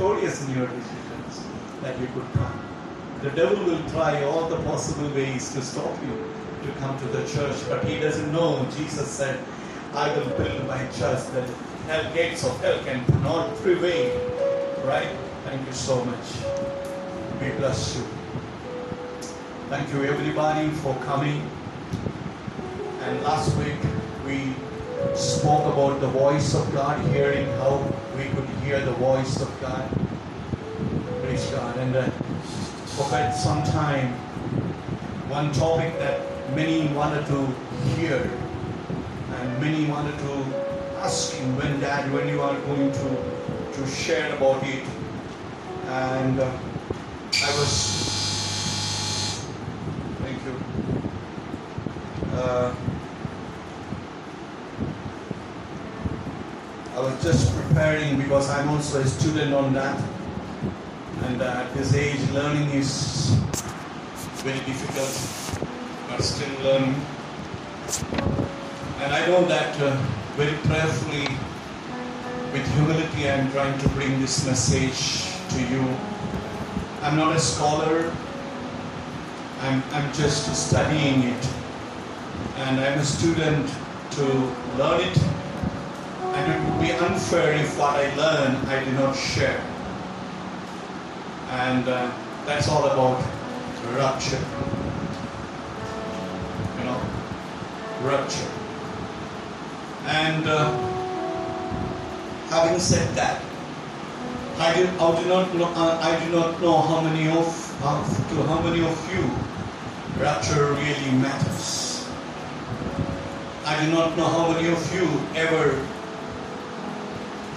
victorious in your decisions that you could come. The devil will try all the possible ways to stop you to come to the church, but he doesn't know. Jesus said, I will build my church, that hell gates of hell can not prevail. Right? Thank you so much. We bless you. Thank you everybody for coming. And last week we spoke about the voice of God, hearing how hear the voice of God. Praise God. And uh, for quite some time, one topic that many wanted to hear and many wanted to ask him when dad when you are going to to share about it and uh, i was thank you uh, i was because i'm also a student on that. And uh, at this age learning is very difficult but still learning. And i know that uh, very prayerfully with humility i'm trying to bring this message to you. I'm not a scholar. I'm, I'm just studying it. And i'm a student to learn it would be unfair if what i learn i do not share. And uh, that's all about rapture. You know rapture. And uh, having said that I do, I do not know uh, I do not know how many of to how many of you rapture really matters. I do not know how many of you ever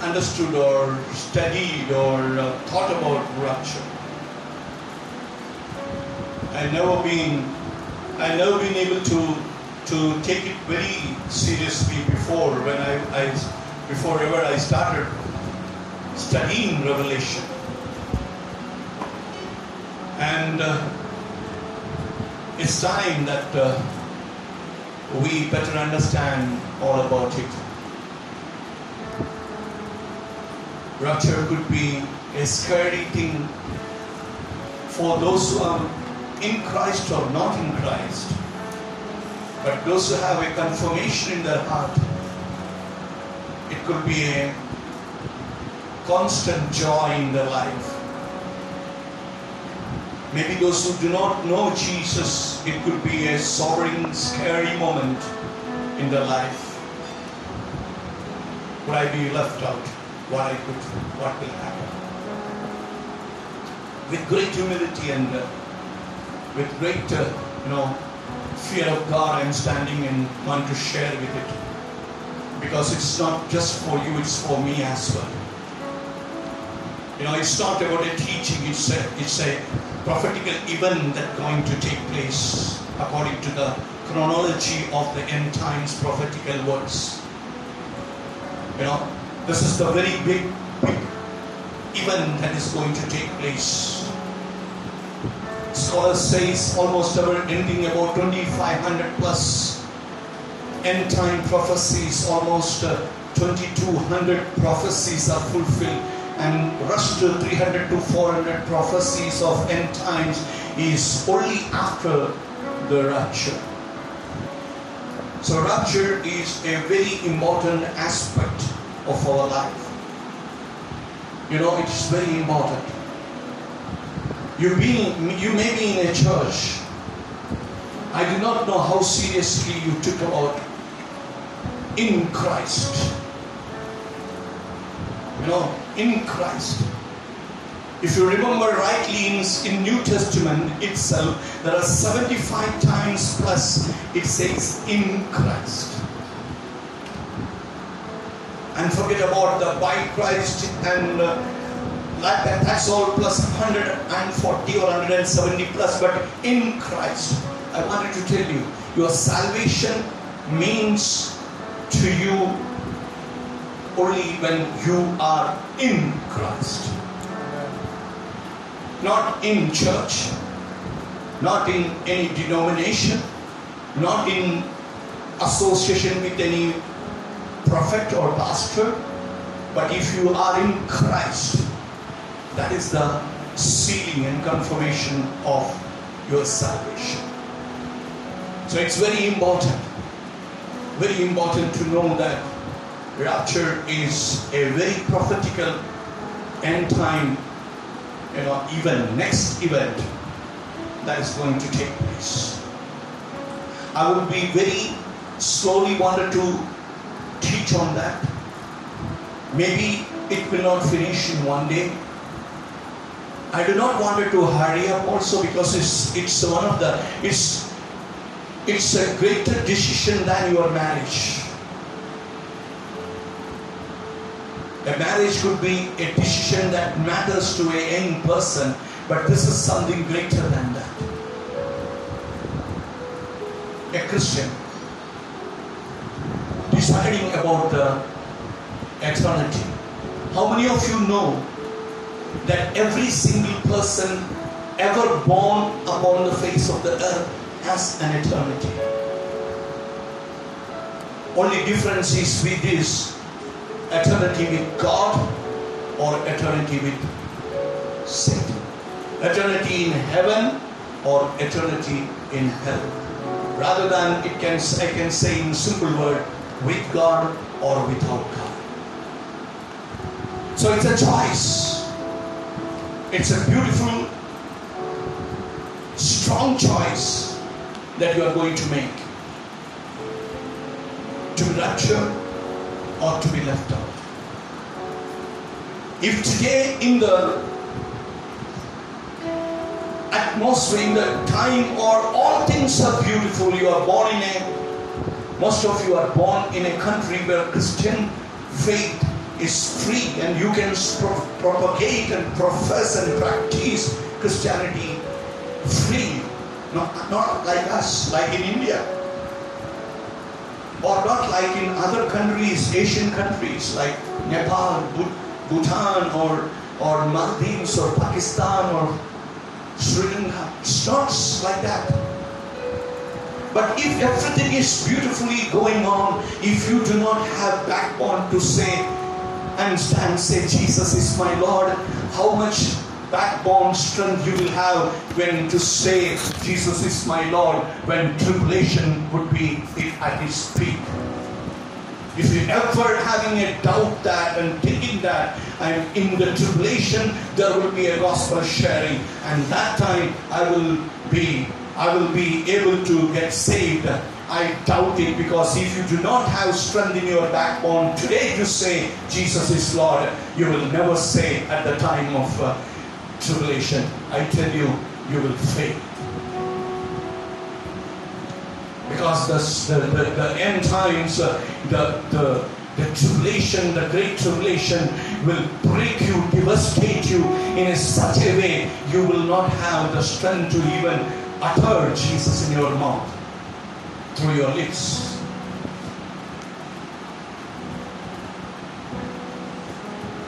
understood or studied or uh, thought about rapture I never been I never been able to to take it very seriously before when I, I before ever I started studying Revelation and uh, it's time that uh, we better understand all about it. Rapture could be a scary thing for those who are in Christ or not in Christ. But those who have a confirmation in their heart, it could be a constant joy in their life. Maybe those who do not know Jesus, it could be a sobering, scary moment in their life. Would I be left out? What I could, what will happen? With great humility and uh, with great, uh, you know, fear of God, I'm standing and want to share with it. Because it's not just for you, it's for me as well. You know, it's not about a teaching, it's a, it's a prophetical event that's going to take place according to the chronology of the end times prophetical words. You know, this is the very big, big event that is going to take place. Scholars say it's almost ever ending about 2500 plus end time prophecies almost uh, 2200 prophecies are fulfilled. And rush to 300 to 400 prophecies of end times is only after the rapture. So rapture is a very important aspect of our life you know it's very important you, being, you may be in a church. I do not know how seriously you took about in Christ. You know, in Christ. If you remember rightly in, in New Testament itself, there are 75 times plus it says in Christ. And forget about the by Christ and uh, like that, that's all plus 140 or 170 plus, but in Christ. I wanted to tell you, your salvation means to you only when you are in Christ. Not in church, not in any denomination, not in association with any prophet or pastor, but if you are in Christ, That is the sealing and confirmation of your salvation. So it's very important, very important to know that rapture is a very prophetical end time, you know, even next event that is going to take place. I would be very slowly wanted to teach on that. Maybe it will not finish in one day. I do not want it to hurry up also because it's it's one of the it's it's a greater decision than your marriage. A marriage could be a decision that matters to a young person, but this is something greater than that. A Christian deciding about uh, the eternity. How many of you know that every single person ever born upon the face of the earth has an eternity? Only difference is with this eternity with God or eternity with Satan. Eternity in heaven or eternity in hell. Rather than it can I can say in simple word with God or without God. So it's a choice. It's a beautiful, strong choice that you are going to make. To be or to be left out. If today in the atmosphere, in the time or all things are beautiful, you are born in a, most of you are born in a country where Christian faith is free and you can pro- propagate and profess and practice Christianity free. Not, not like us, like in India. Or not like in other countries, Asian countries like Nepal, Bhutan, or, or Maldives, or Pakistan, or Sri Lanka. It's not like that. But if everything is beautifully going on, if you do not have backbone to say and stand, say, Jesus is my Lord, how much backbone strength you will have when to say, Jesus is my Lord, when tribulation would be at its peak. If you're ever having a doubt that and thinking that I'm in the tribulation, there will be a gospel sharing, and that time I will be I will be able to get saved. I doubt it because if you do not have strength in your backbone today to say Jesus is Lord, you will never say at the time of uh, tribulation. I tell you, you will fail. Because the, the, the, end times, uh, the, the, the tribulation, the great tribulation will break you, devastate you in such a way you will not have the strength to even utter Jesus in your mouth through your lips.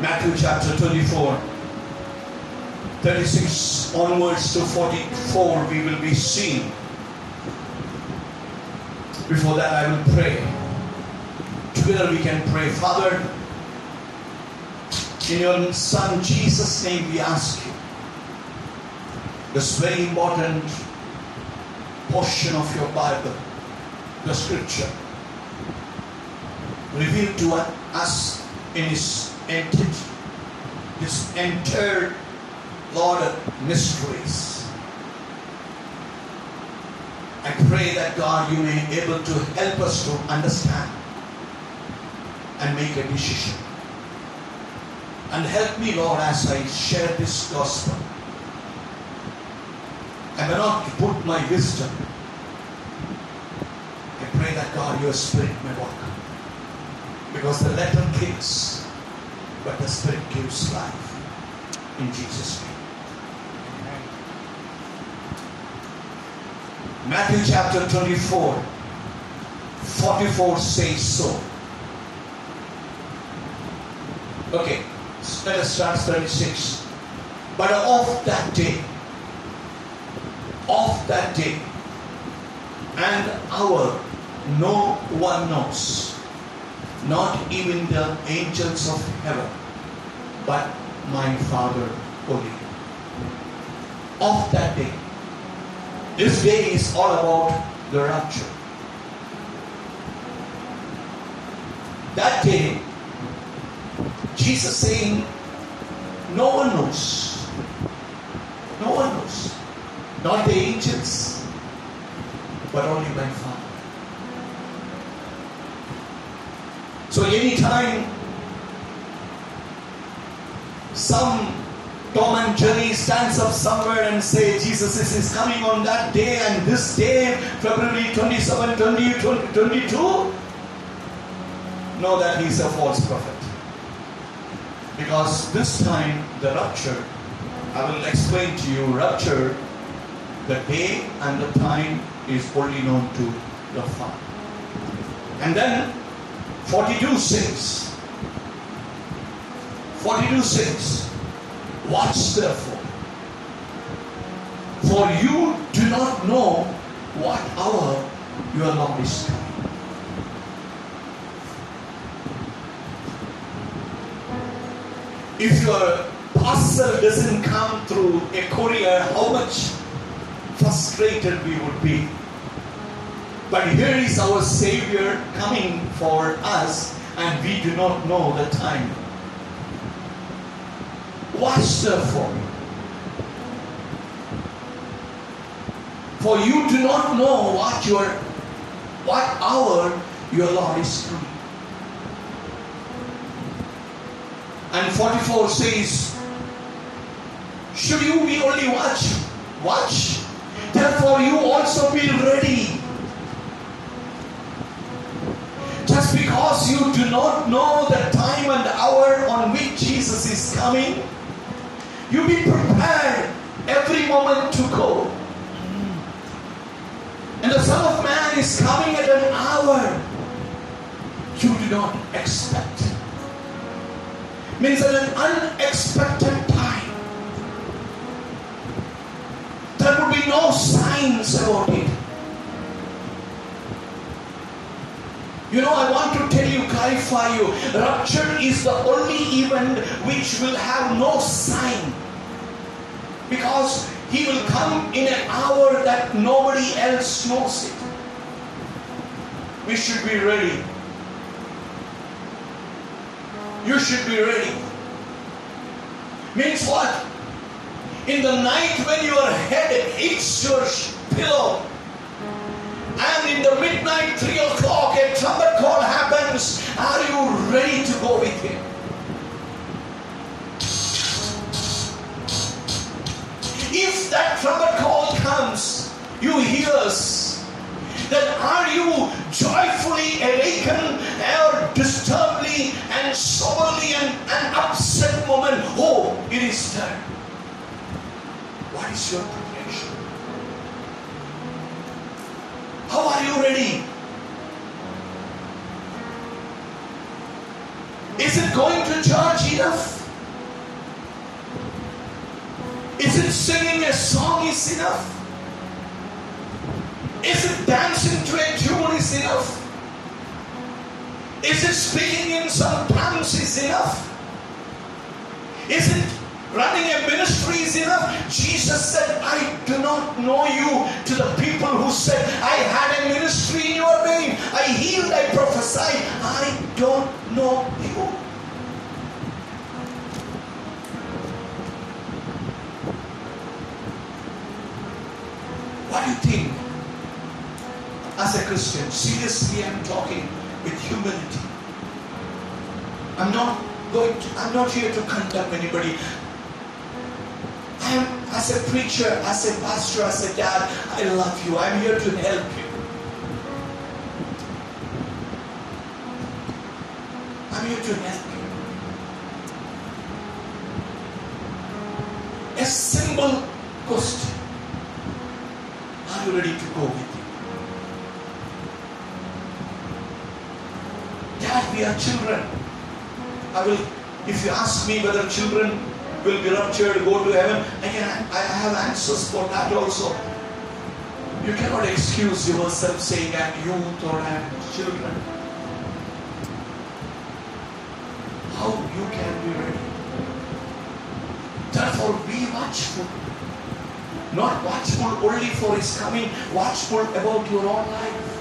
Matthew chapter 24, 36 onwards to 44, we will be seeing. Before that, I will pray. Together we can pray. Father, in your Son Jesus' name, we ask you this very important portion of your Bible, the scripture, revealed to us in His entity, His entire Lord of mysteries. I pray that God, you may be able to help us to understand and make a decision. And help me, Lord, as I share this gospel. I may not put my wisdom. I pray that God, your spirit may work. Because the letter kills, but the spirit gives life. In Jesus' name. Matthew chapter 24, 44 says so. Okay, let us start 36. But of that day, of that day and hour, no one knows, not even the angels of heaven, but my Father only. Of that day. This day is all about the rapture. That day, Jesus saying, No one knows. Not the angels, but only my Father. So anytime some Tom and Jerry stands up somewhere and say Jesus is coming on that day and this day, February 27, 2022, know that he's a false prophet. Because this time the rapture, I will explain to you, rapture, the day and the time is only known to the Father. And then 42 says, 42 says, Watch therefore, for you do not know what hour your Lord is coming. If your parcel doesn't come through a courier, how much frustrated we would be. But here is our Savior coming for us, and we do not know the time. Watch therefore. For you do not know what your what hour your Lord is coming. And 44 says, Should you be only watch? Watch. Therefore you also be ready. Just because you do not know the time and hour on which Jesus is coming, you be prepared every moment to go. And the Son of Man is coming at an hour you do not expect. Means at an unexpected time. There would be no signs about it. You know, I want to tell you, clarify you. Rapture is the only event which will have no sign. Because he will come in an hour that nobody else knows it. We should be ready. You should be ready. Means what? In the night when your head hits your pillow, and in the midnight, 3 o'clock, a trumpet call happens. Are you ready to go with him? If that trumpet call comes, you hear us. Then are you joyfully awakened or disturbedly and soberly and an upset moment? Oh, it is there. Is your preparation? How are you ready? Is it going to church enough? Is it singing a song is enough? Is it dancing to a tune is enough? Is it speaking in some tongues is enough? Is it running a ministry is enough? Jesus said, I do not know you to the people who said, I had a ministry in your name. I healed, I prophesied. I don't know you. What do you think? As a Christian, seriously, I'm talking with humility. I'm not going to, I'm not here to condemn anybody. I'm as a preacher, as a pastor, as a dad, I love you. I'm here to help you. I'm here to help you. A simple question. Are you ready to go with me? Dad, we are children. I will, if you ask me whether children will be raptured, go to heaven, can I have answers for that also. You cannot excuse yourself saying I'm youth or I'm children. How you can be ready? Therefore, be watchful. Not watchful only for his coming, watchful about your own life.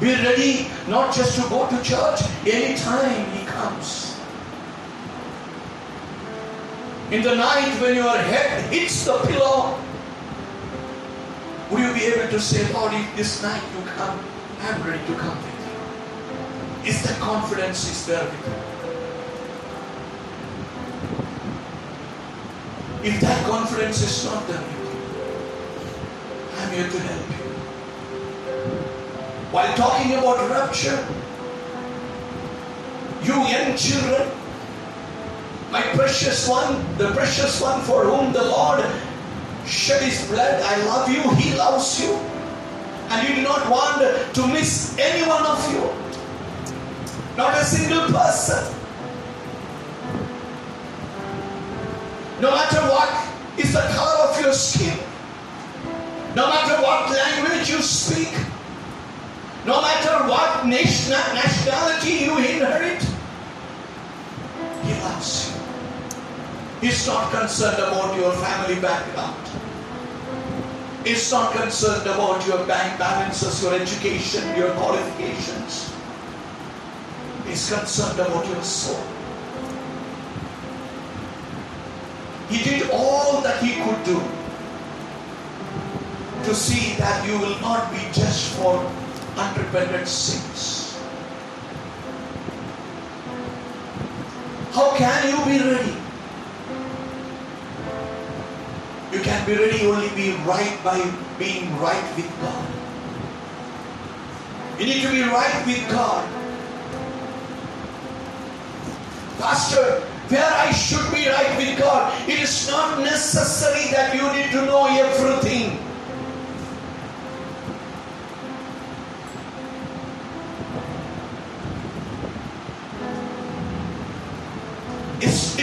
Be ready not just to go to church anytime he comes. In the night when your head hits the pillow, will you be able to say, Lord, if this night you come, I'm ready to come with you. Is that confidence is there with you? If that confidence is not there with you, I'm here to help you. While talking about rapture, you young children, my precious one, the precious one for whom the Lord shed his blood, I love you, he loves you. And you do not want to miss any one of you. Not a single person. No matter what is the color of your skin, no matter what language you speak, no matter what nation, nationality you inherit, He loves you. He's not concerned about your family background. He's not concerned about your bank balances, your education, your qualifications. He's concerned about your soul. He did all that he could do to see that you will not be judged for unrepented sins. How can you be ready? You can be really only be right by being right with God. You need to be right with God. Pastor, where I should be right with God, it is not necessary that you need to know everything.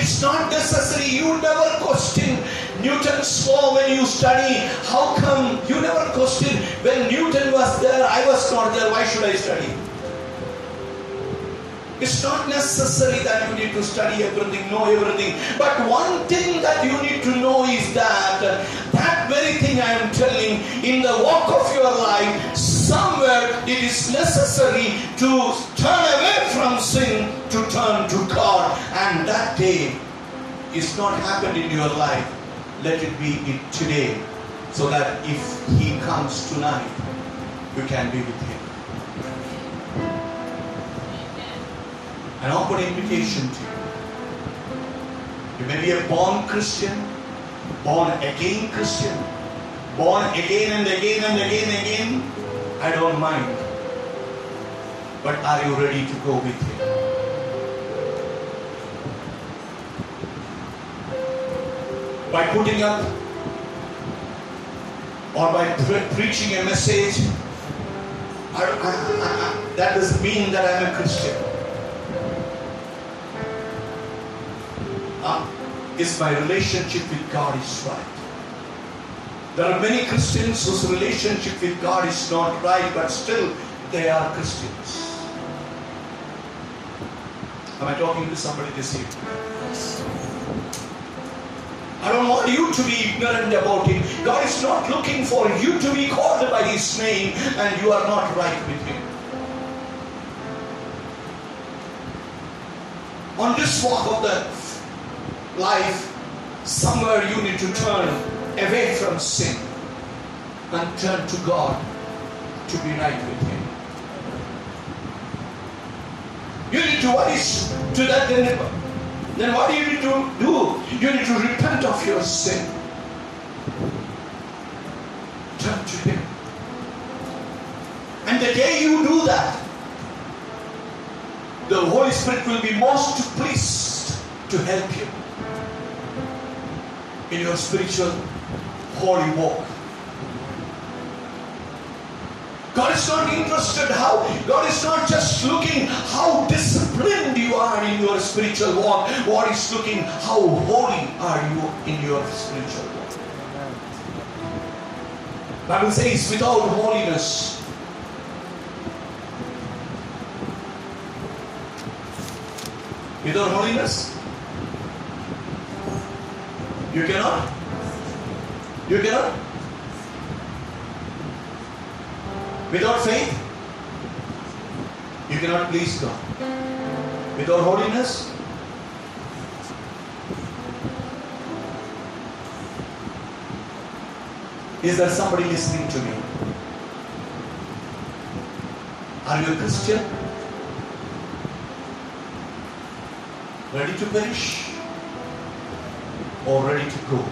It's, not necessary. You never question Newton's law when you study. How come you never question when Newton was there, I was not there, why should I study? It's not necessary that you need to study everything, know everything. But one thing that you need to know is that that very thing I am telling in the walk of your life, somewhere it is necessary to turn away from sin to turn to God. And that day is not happened in your life. Let it be it today. So that if He comes tonight, you can be with Him. An open invitation to you. You may be a born Christian, born again Christian, born again and again and again and again. I don't mind. But are you ready to go with Him? By putting up or by pre- preaching a message, I, I, I, that doesn't mean that I'm a Christian. Is my relationship with God is right. There are many Christians whose relationship with God is not right, but still they are Christians. Am I talking to somebody this evening? I don't want you to be ignorant about it. God is not looking for you to be called by His name and you are not right with Him. On this walk of the life, somewhere you need to turn away from sin and turn to God to be right with Him. You need to, what is to that then? Then what do you need to do? You need to repent of your sin. Turn to Him. And the day you do that, the Holy Spirit will be most pleased to help you in your spiritual holy walk. God is not interested how, God is not just looking how disciplined you are in your spiritual walk. God is looking how holy are you in your spiritual walk. Bible says without holiness, without holiness, You cannot? You cannot? Without faith, you cannot please God. Without holiness, is there somebody listening to me? Are you a Christian? Ready to perish or ready to go?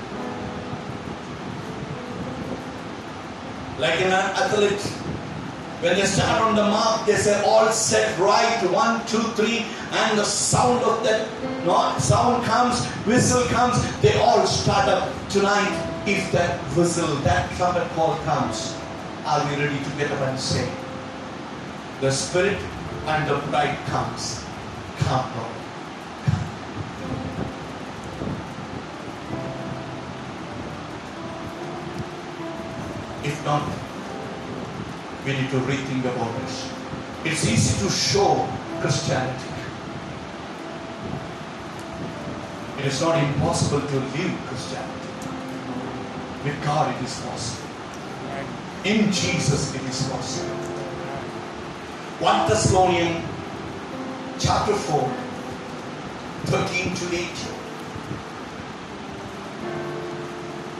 Like in an athlete, when they start on the mark, they say all set right, one, two, three, and the sound of that not sound comes, whistle comes, they all start up tonight. If that whistle, that trumpet call comes, are we ready to get up and say, the spirit and the bride comes, come Lord. We need to rethink about this. It's easy to show Christianity. It is not impossible to live Christianity. With God, it is possible. In Jesus, it is possible. 1 Thessalonians chapter 4, 13 to 18.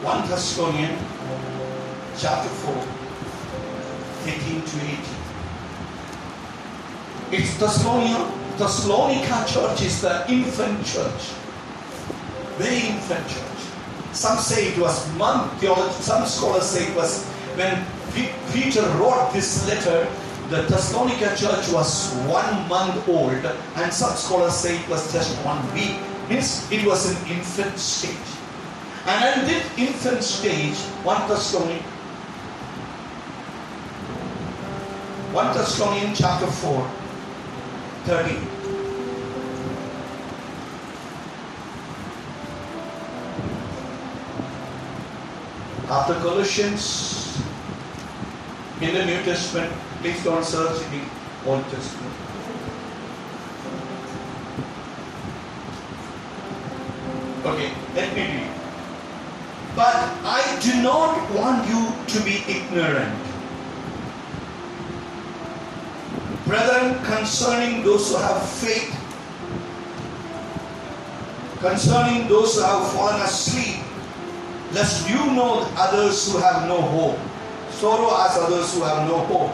1 Thessalonians chapter 4, 13 to 18. It's Thessalonica, Thessalonica church is the infant church. Very infant church. Some say it was month theology, some scholars say it was when Peter wrote this letter, the Thessalonica church was one month old, and some scholars say it was just one week. Means it was an infant stage. And in this infant stage, 1 Thessalonians 1 Thessalonians chapter 4, 30. After Colossians, in the New Testament, please don't search in the Old Testament. Okay, let me read. But I do not want you to be ignorant. Brethren, concerning those who have faith, concerning those who have fallen asleep, lest you know others who have no hope. Sorrow as others who have no hope.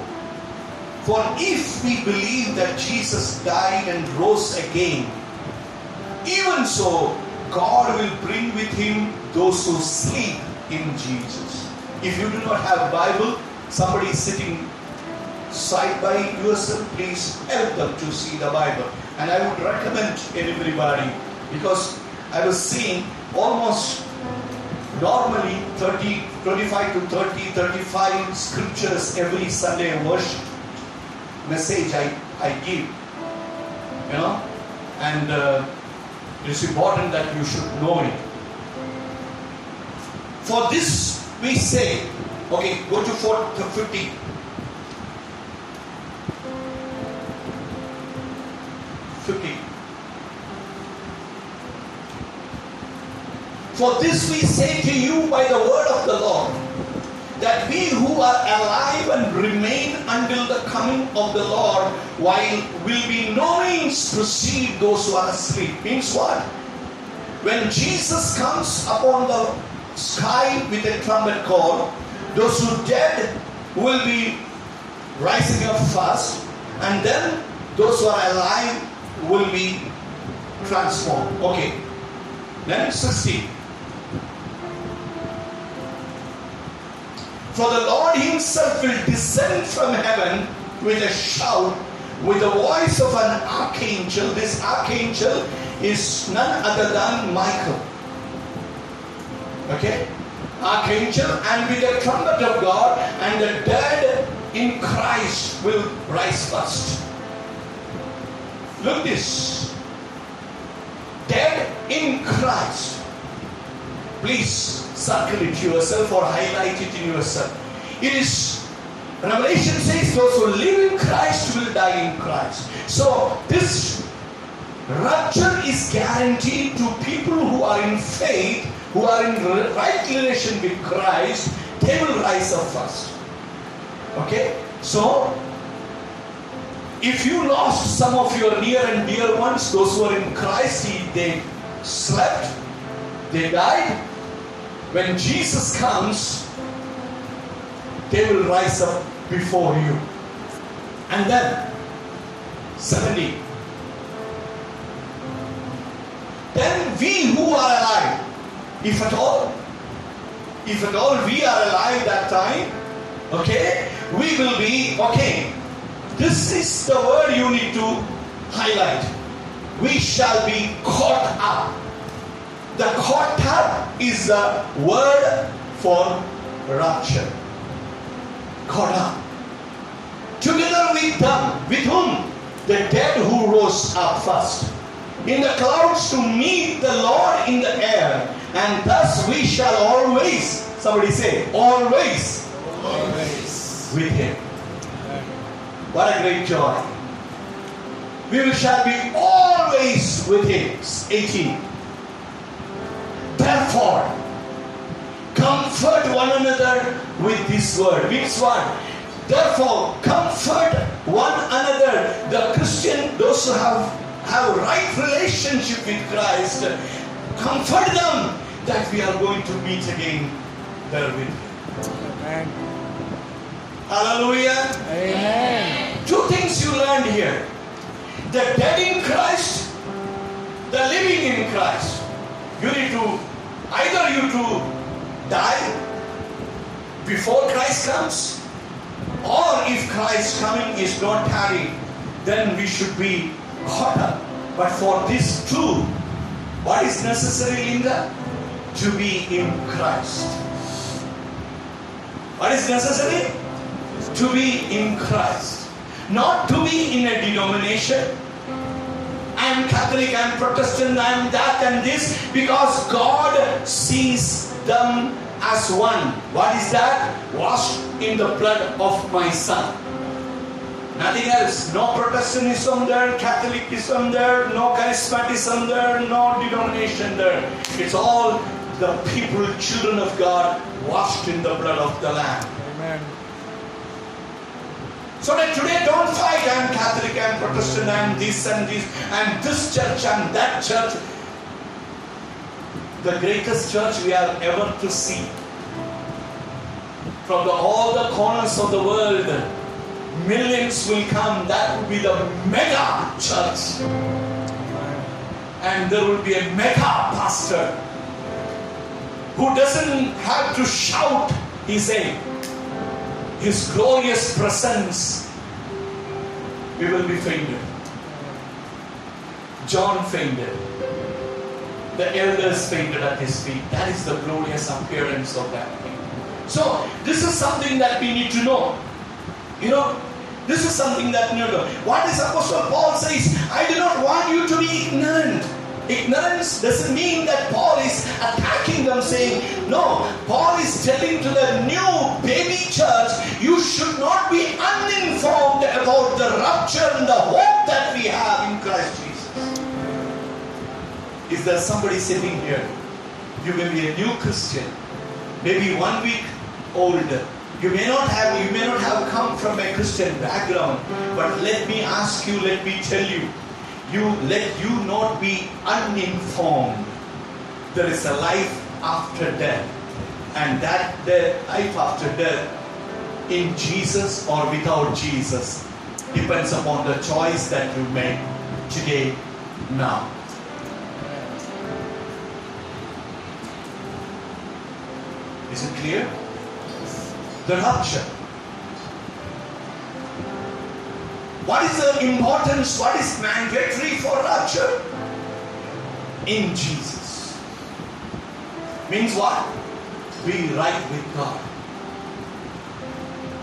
For if we believe that Jesus died and rose again, even so, God will bring with him those who sleep in Jesus. If you do not have Bible, somebody is sitting side by yourself, please help them to see the Bible. And I would recommend everybody because I was seeing almost normally 30, 25 to 30, 35 scriptures every Sunday worship message I, I give. You know? And uh, it's important that you should know it. For this we say, okay, go to 4, to 50. For this we say to you by the word of the Lord, that we who are alive and remain until the coming of the Lord, while will be no means precede those who are asleep. Means what? When Jesus comes upon the sky with a trumpet call, those who dead will be rising up fast, and then those who are alive will be transformed. Okay. Then 16. For the Lord Himself will descend from heaven with a shout, with the voice of an archangel. This archangel is none other than Michael. Okay? Archangel, and with the trumpet of God, and the dead in Christ will rise first. Look this. Dead in Christ. Please circle it yourself or highlight it in yourself. It is Revelation says those who live in Christ will die in Christ. So this rapture is guaranteed to people who are in faith who are in right relation with Christ, they will rise up first. Okay? So, if you lost some of your near and dear ones, those who are in Christ, they slept, they died. When Jesus comes, they will rise up before you. And then, 70. Then we who are alive, if at all, if at all we are alive that time, okay, we will be, okay, this is the word you need to highlight. We shall be caught up. The caught up is the word for rapture. Caught up. Together with them, with whom? The dead who rose up first. In the clouds to meet the Lord in the air. And thus we shall always, somebody say, always, Always. with him. What a great joy. We shall be always with him. 18. Therefore, comfort one another with this word. Which one? Therefore, comfort one another. The Christian, those who have, have right relationship with Christ, comfort them that we are going to meet again there with. Amen. Hallelujah. Amen. Two things you learned here the dead in Christ, the living in Christ. You need to either you to die before Christ comes, or if Christ coming is not tarry, then we should be caught up. But for this too, what is necessary, Linda? To be in Christ. What is necessary? to be in Christ, not to be in a denomination. I'm Catholic, I'm Protestant, I'm that and this, because God sees them as one. What is that? Washed in the blood of my Son. Nothing else. No Protestantism there, Catholicism there, no charismatism there, no denomination there. It's all the people, children of God, washed in the blood of the Lamb. Amen. So that today don't fight, I'm Catholic, I'm Protestant, I'm this and this, and this church and that church. The greatest church we are ever to see. From the, all the corners of the world, millions will come. That will be the mega church. And there will be a mega pastor who doesn't have to shout, he said his glorious presence, we will be fainted. John fainted. The elders fainted at his feet. That is the glorious appearance of that king. So, this is something that we need to know. You know, this is something that you know. What is Apostle Paul says? I do not want you to be ignorant. Ignorance doesn't mean that Paul is attacking them, saying, No, Paul is telling to the new baby church, you should not be uninformed about the rapture and the hope that we have in Christ Jesus. Is there somebody sitting here? You may be a new Christian, maybe one week older. You may not have you may not have come from a Christian background, but let me ask you, let me tell you, you let you not be uninformed. There is a life after death, and that the life after death in Jesus or without Jesus depends upon the choice that you make today, now. Is it clear? The rapture. What is the importance? What is mandatory for rapture? In Jesus. Means what? Be right with God.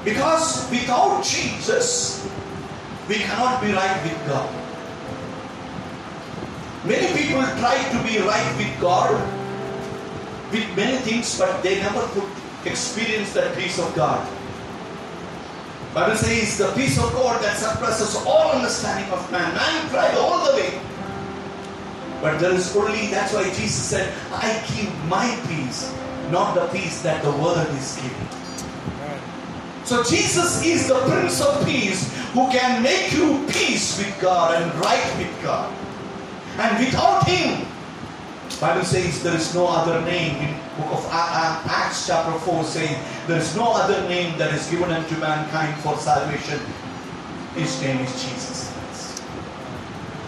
Because without Jesus, we cannot be right with God. Many people try to be right with God with many things, but they never could experience that peace of God. Bible says the peace of God that surpasses all understanding of man. Man tried all the way. But there is only, that's why Jesus said, I keep my peace, not the peace that the world is giving. So Jesus is the Prince of Peace who can make you peace with God and right with God. And without Him, Bible says there is no other name book of Acts chapter 4 saying there is no other name that is given unto mankind for salvation. His name is Jesus Christ.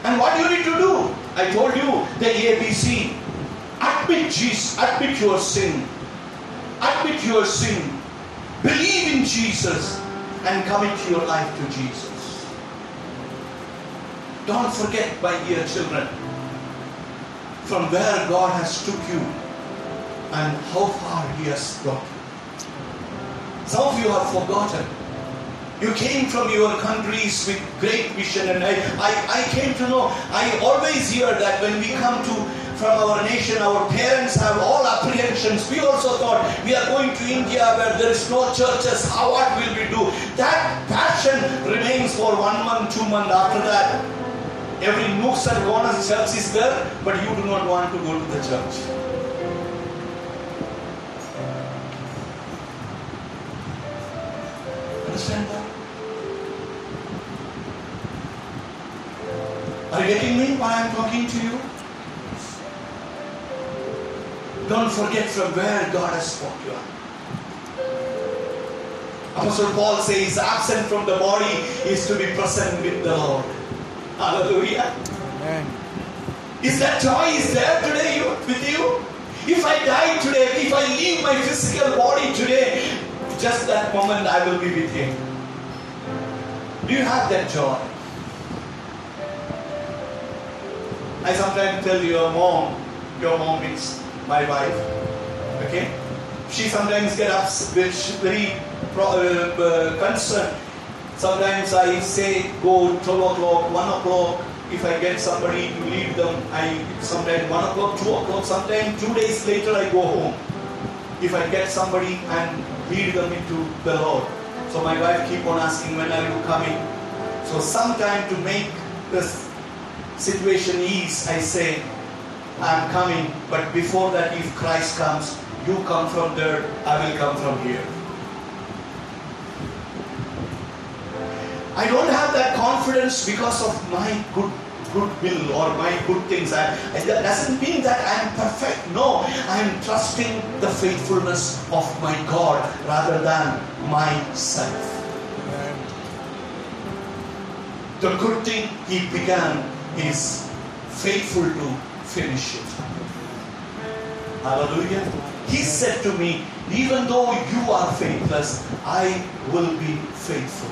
And what do you need to do? I told you the ABC. Admit Jesus, admit your sin. Admit your sin. Believe in Jesus and commit your life to Jesus. Don't forget, my dear children, from where God has took you and how far He has brought you. Some of you have forgotten. You came from your countries with great vision, and I, I, I came to know. I always hear that when we come to from our nation, our parents have all apprehensions. We also thought we are going to India where there is no churches. How what will we do? That passion remains for one month, two months. After that, every nooks and corners church is there, but you do not want to go to the church. Understand that? Are you getting me while I'm talking to you? Don't forget from where God has brought you up. Apostle Paul says, absent from the body is to be present with the Lord. Hallelujah. Amen. Is that joy is there today with you? If I die today, if I leave my physical body today, just that moment I will be with Him. Do you have that joy? I sometimes tell your mom, your mom means my wife, okay? She sometimes get up very uh, uh, concerned. Sometimes I say go 12 o'clock, 1 o'clock. If I get somebody to leave them, I sometimes 1 o'clock, 2 o'clock, sometimes 2 days later I go home. If I get somebody and lead them into the Lord. So my wife keep on asking, when are you coming? So sometime to make this situation ease, I say, I'm coming, but before that, if Christ comes, you come from there, I will come from here. I don't have that confidence because of my good good will or my good things. I, that doesn't mean that I am perfect. No, I am trusting the faithfulness of my God rather than myself. The good thing he began is faithful to finish it. Hallelujah. He said to me, even though you are faithless, I will be faithful.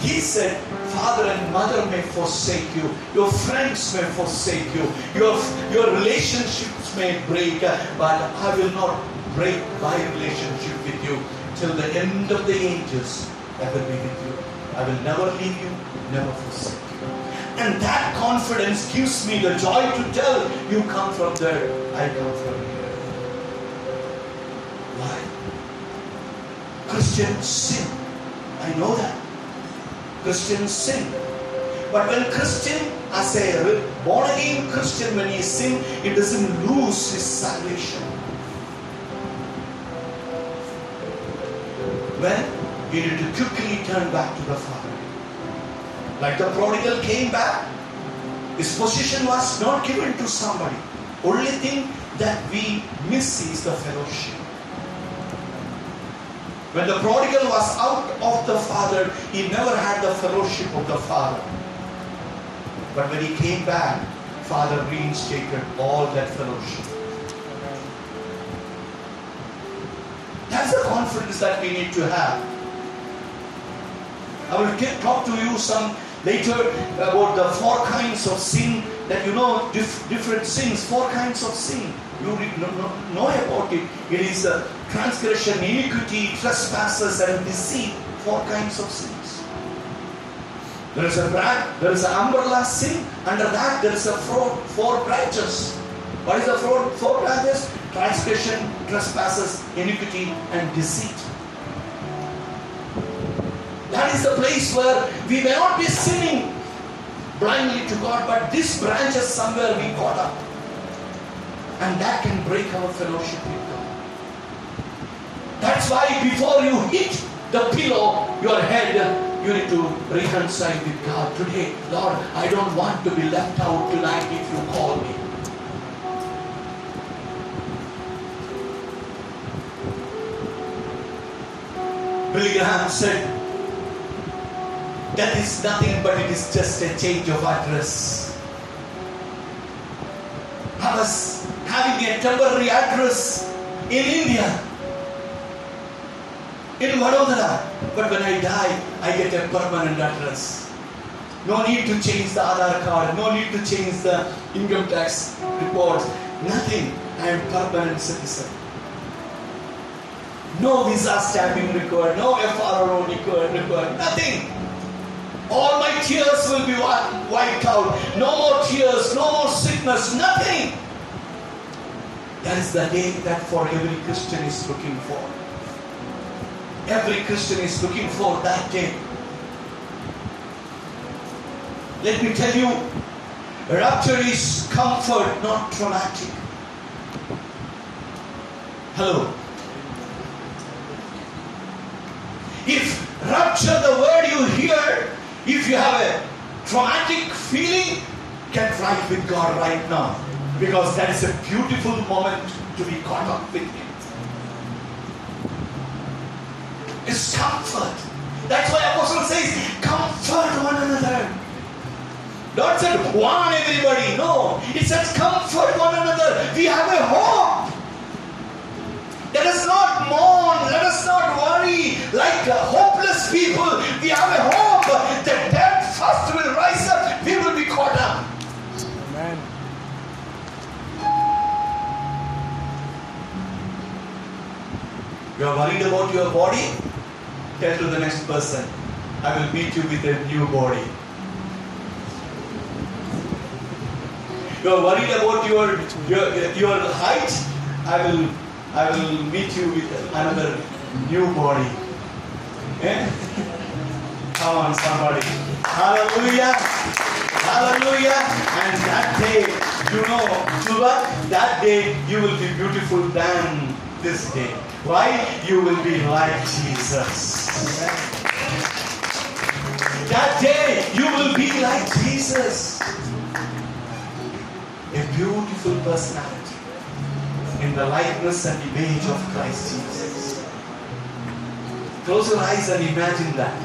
He said, Father and mother may forsake you, your friends may forsake you, your, your relationships may break, but I will not break my relationship with you till the end of the ages. I will be with you. I will never leave you, never forsake you. And that confidence gives me the joy to tell you come from there, I come from here. Why? Christians sin. I know that. Christians sin. But when Christian, as a born again Christian, when he sin, he doesn't lose his salvation. When he need to quickly turn back to the Father. Like the prodigal came back, his position was not given to somebody. Only thing that we miss is the fellowship. When the prodigal was out of the Father, he never had the fellowship of the Father. But when he came back, Father reinstated all that fellowship. That's the confidence that we need to have. I will get, talk to you some later about the four kinds of sin that you know dif- different sins, four kinds of sin. You know, know, about it. It is uh, transgression, iniquity, trespasses, and deceit. Four kinds of sins. There is a branch, there is an umbrella sin. Under that, there is a four, four branches. What is the four, four branches? Transgression, trespasses, iniquity, and deceit. That is the place where we may not be sinning, blindly to God, but this branch is somewhere we caught up. And that can break our fellowship. That's why before you hit the pillow, your head, you need to reconcile with God. Today, Lord, I don't want to be left out tonight if you call me. Billy Graham said, that is nothing but it is just a change of address. I was having a temporary address in India, in Vadodara, but when I die, I get a permanent address. No need to change the Aadhaar card, no need to change the income tax reports, nothing. I am permanent citizen. No visa stamping required, no FRO required, required, nothing. All my tears will be wiped out. No more tears, no more sickness, nothing. That is the day that for every Christian is looking for. Every Christian is looking for that day. Let me tell you, rapture is comfort, not traumatic. Hello. If rapture, the word you hear, if you have a traumatic feeling, get right with God right now. Because that is a beautiful moment to be caught up with Him. It's comfort. That's why Apostle says, comfort one another. Not said warn everybody. No. It says comfort one another. We have a hope. Let us not mourn. Let us not worry like hopeless people. We have a hope. The dead first will rise up. We will be caught up. Amen. You are worried about your body? Tell to the next person, I will meet you with a new body. You are worried about your your, your height? I will I will meet you with another new body. Eh? Come on, somebody. Hallelujah. Hallelujah. And that day, you know, Chuba, that day you will be beautiful than this day. Why? You will be like Jesus. That day you will be like Jesus. A beautiful personality in the likeness and image of Christ Jesus. Close your eyes and imagine that.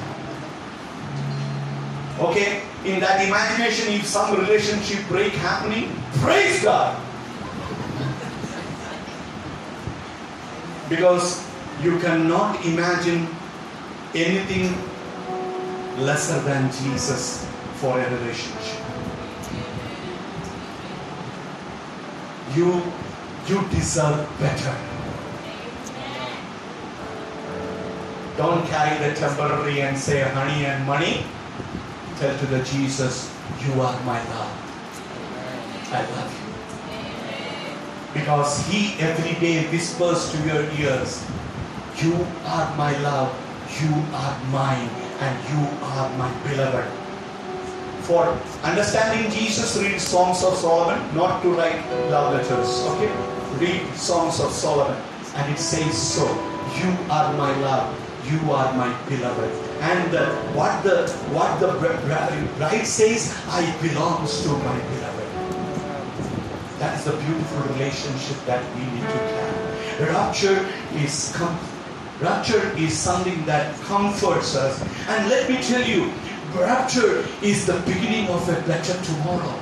Okay? In that imagination, if some relationship break happening, praise God. Because you cannot imagine anything lesser than Jesus for a relationship. You you deserve better. Don't carry the temporary and say honey and money. Tell to the Jesus, you are my love. I love you. Because he every day whispers to your ears, you are my love, you are mine, and you are my beloved. For understanding Jesus, read Songs of Solomon, not to write love letters. Okay? Read Songs of Solomon, and it says so. You are my love, you are my beloved. And what the what the br- br- bride says, I belongs to my beloved. That is the beautiful relationship that we need to have. Rapture is com- rapture is something that comforts us. And let me tell you, rapture is the beginning of a better tomorrow.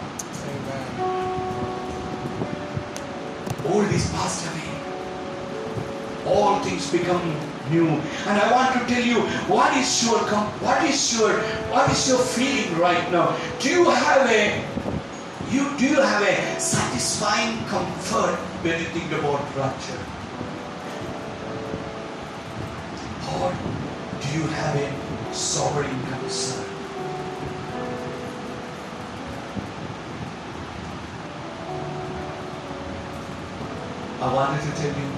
Amen. Old is passed away. All things become new. And I want to tell you what is your what is your what is your feeling right now? Do you have a you do you have a satisfying comfort when you think about rapture? Or do you have a sobering concern? I wanted to tell you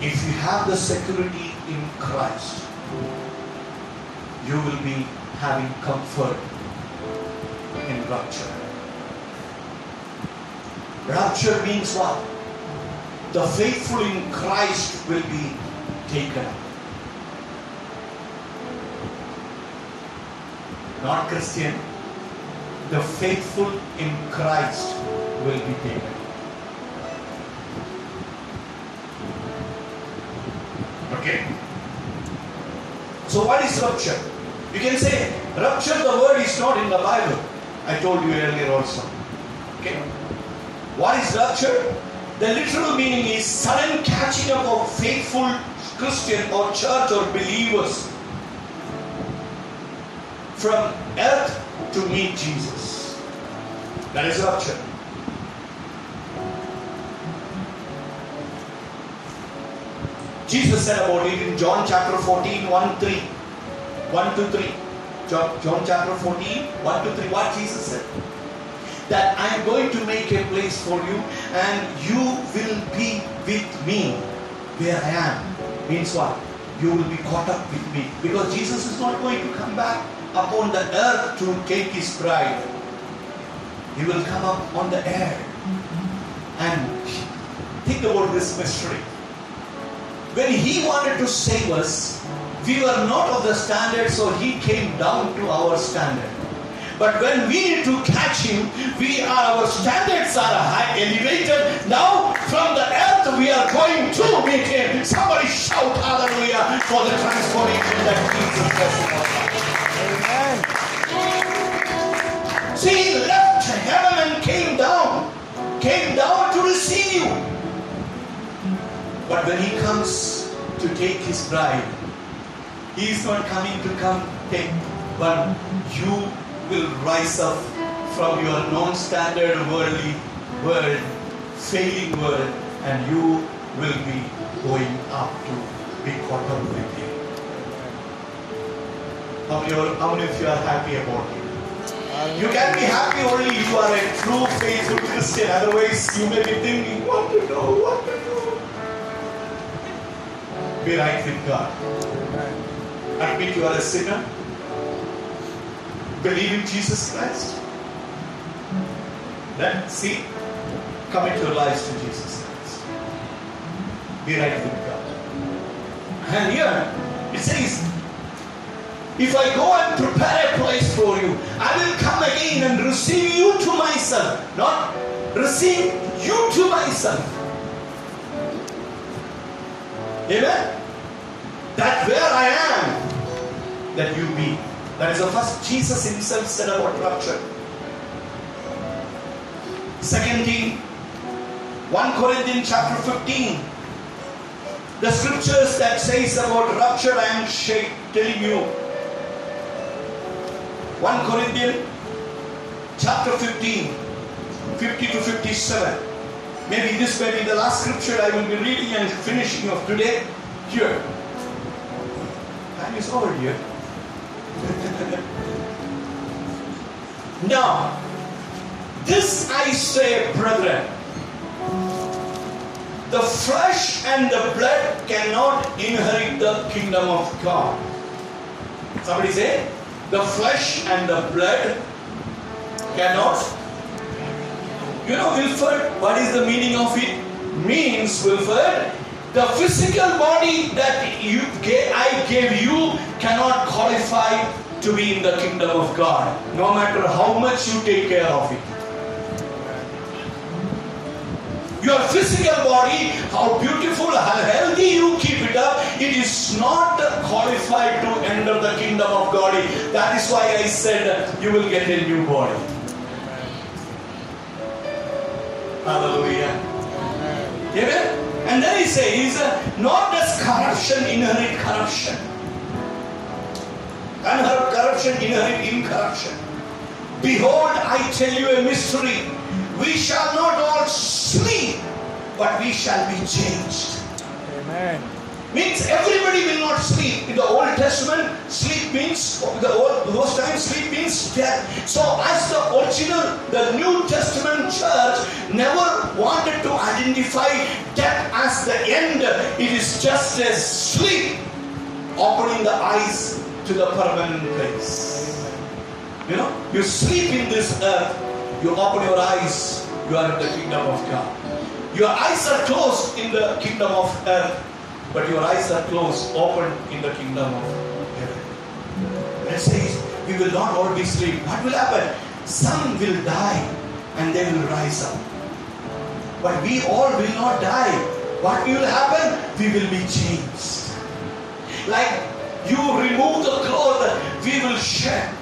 if you have the security in Christ, you will be having comfort in rapture. Rapture means what? The faithful in Christ will be taken up. Not Christian. The faithful in Christ will be taken. Okay? So what is rapture? You can say rapture the word is not in the Bible. I told you earlier also. Okay? What is rapture? The literal meaning is sudden catching up of faithful Christian or church or believers from earth to meet Jesus. That is rapture. Jesus said about it in John chapter 14, 1 3. 1 to 3. John, John chapter 14, 1 to 3. What Jesus said? That I am going to make a place for you and you will be with me where I am. Means what? You will be caught up with me. Because Jesus is not going to come back upon the earth to take his bride. He will come up on the air. And think about this mystery when he wanted to save us, we were not of the standard, so he came down to our standard. But when we need to catch him, we are our standards are high elevated. Now from the earth we are going to meet him. Somebody shout hallelujah for the transformation that Jesus does in our lives. Amen. See, he left heaven and came down, came down to receive you. But when he comes to take his bride, he is not coming to come take, but you will rise up from your non-standard worldly world, failing world, and you will be going up to be caught up with him. How many, how many of you are happy about it? You can be happy only if you are a true faithful Christian. Otherwise, you may be thinking, what to do, what to do. Be right with God. Admit you are a sinner. Believe in Jesus Christ. Then see, commit your lives to Jesus Christ. Be right with God. And here it says, if I go and prepare a place for you, I will come again and receive you to myself. Not receive you to myself. Amen. That where I am, that you be. That is the first Jesus himself said about rapture. Second thing, 1 Corinthians chapter 15. The scriptures that says about rapture, I am telling you. 1 Corinthians chapter 15, 50 to 57. Maybe this may be the last scripture I will be reading and finishing of today. Here. Time is over here. Now, this I say, brethren. The flesh and the blood cannot inherit the kingdom of God. Somebody say, the flesh and the blood cannot. You know, Wilford, what is the meaning of it? Means, Wilford, the physical body that you gave, I gave you cannot qualify to be in the kingdom of God, no matter how much you take care of it. Your physical body, how beautiful, how healthy you keep it up, it is not qualified to enter the kingdom of God. That is why I said you will get a new body. Hallelujah. Amen. And then he says, not does corruption inherit corruption. And her corruption inherit incorruption. Behold, I tell you a mystery. We shall not all sleep, but we shall be changed. Amen. Means everybody will not sleep. In the Old Testament, sleep means the old, those times sleep means death. So as the original, the New Testament church never wanted to identify death as the end. It is just a sleep, opening the eyes to the permanent place. You know, you sleep in this earth, you open your eyes, you are in the kingdom of God. Your eyes are closed in the kingdom of earth, but your eyes are closed, open in the kingdom of heaven. It says, we will not all be sleep. What will happen? Some will die and they will rise up. But we all will not die. What will happen? We will be changed. Like you remove the cloth, we will shed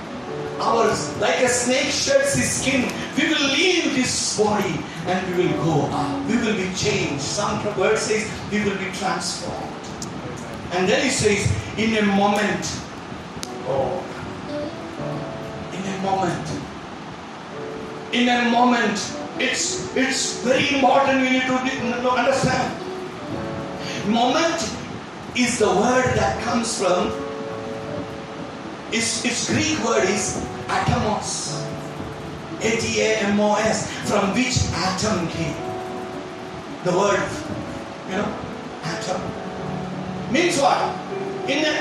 ours. Like a snake sheds his skin, we will leave this body and we will go up. We will be changed. Some word says we will be transformed. And then he says, in a moment, oh, in a moment, in a moment, it's it's very important. We need to understand. Moment is the word that comes from. Its, its Greek word is atomos. A-T-A-M-O-S, from which atom came. The word, you know, atom. Means what? In a,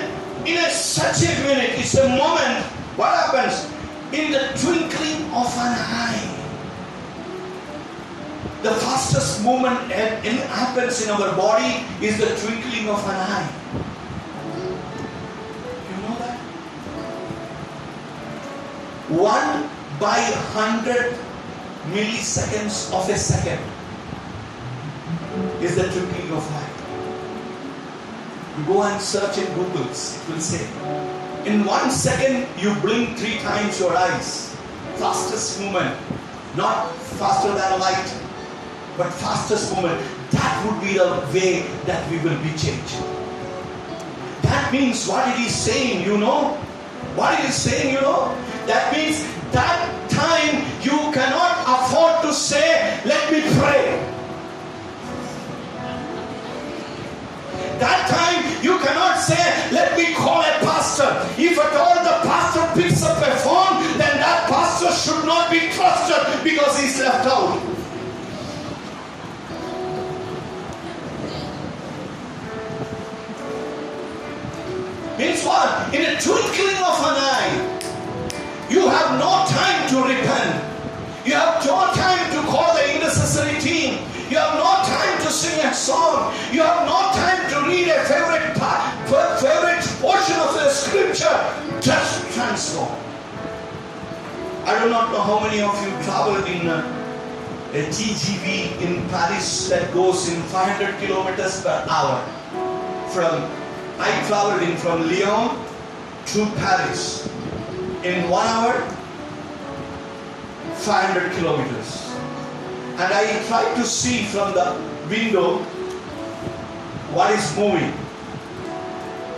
in a such a minute, it's a moment. What happens? In the twinkling of an eye. The fastest movement happens in our body is the twinkling of an eye. 1 by 100 milliseconds of a second is the twinkling of eye. You go and search in Google. it will say, in one second you blink three times your eyes. Fastest movement, not faster than light, but fastest movement. That would be the way that we will be changed. That means what it is saying, you know. What it is saying, you know, that means that time you cannot afford to say, let me pray. That time you cannot say, let me call a pastor. If at all the pastor picks up a phone, then that pastor should not be trusted because he's left out. Means what? In a twinkling of an eye, you have no time to repent. You have no time to call the intercessory team. You have no time to sing a song. You have no time to read a favorite part, favorite portion of the scripture. Just transform. I do not know how many of you traveled in uh, a TGV in Paris that goes in 500 kilometers per hour. From I traveled in from Lyon to Paris in one hour, 500 kilometers. And I tried to see from the window what is moving.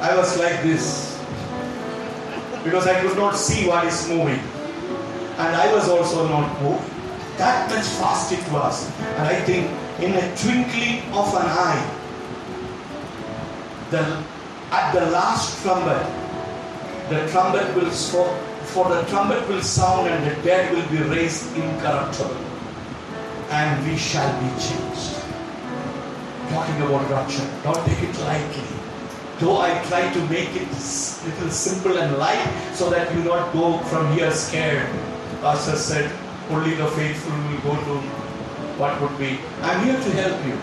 I was like this because I could not see what is moving. And I was also not moved. That much fast it was. And I think in a twinkling of an eye, the, at the last trumpet, the trumpet will so, for the trumpet will sound and the dead will be raised incorruptible and we shall be changed. Talking about rapture, don't take it lightly. Though I try to make it little simple and light so that you not go from here scared. Pastor said, only the faithful will go to what would be. I'm here to help you.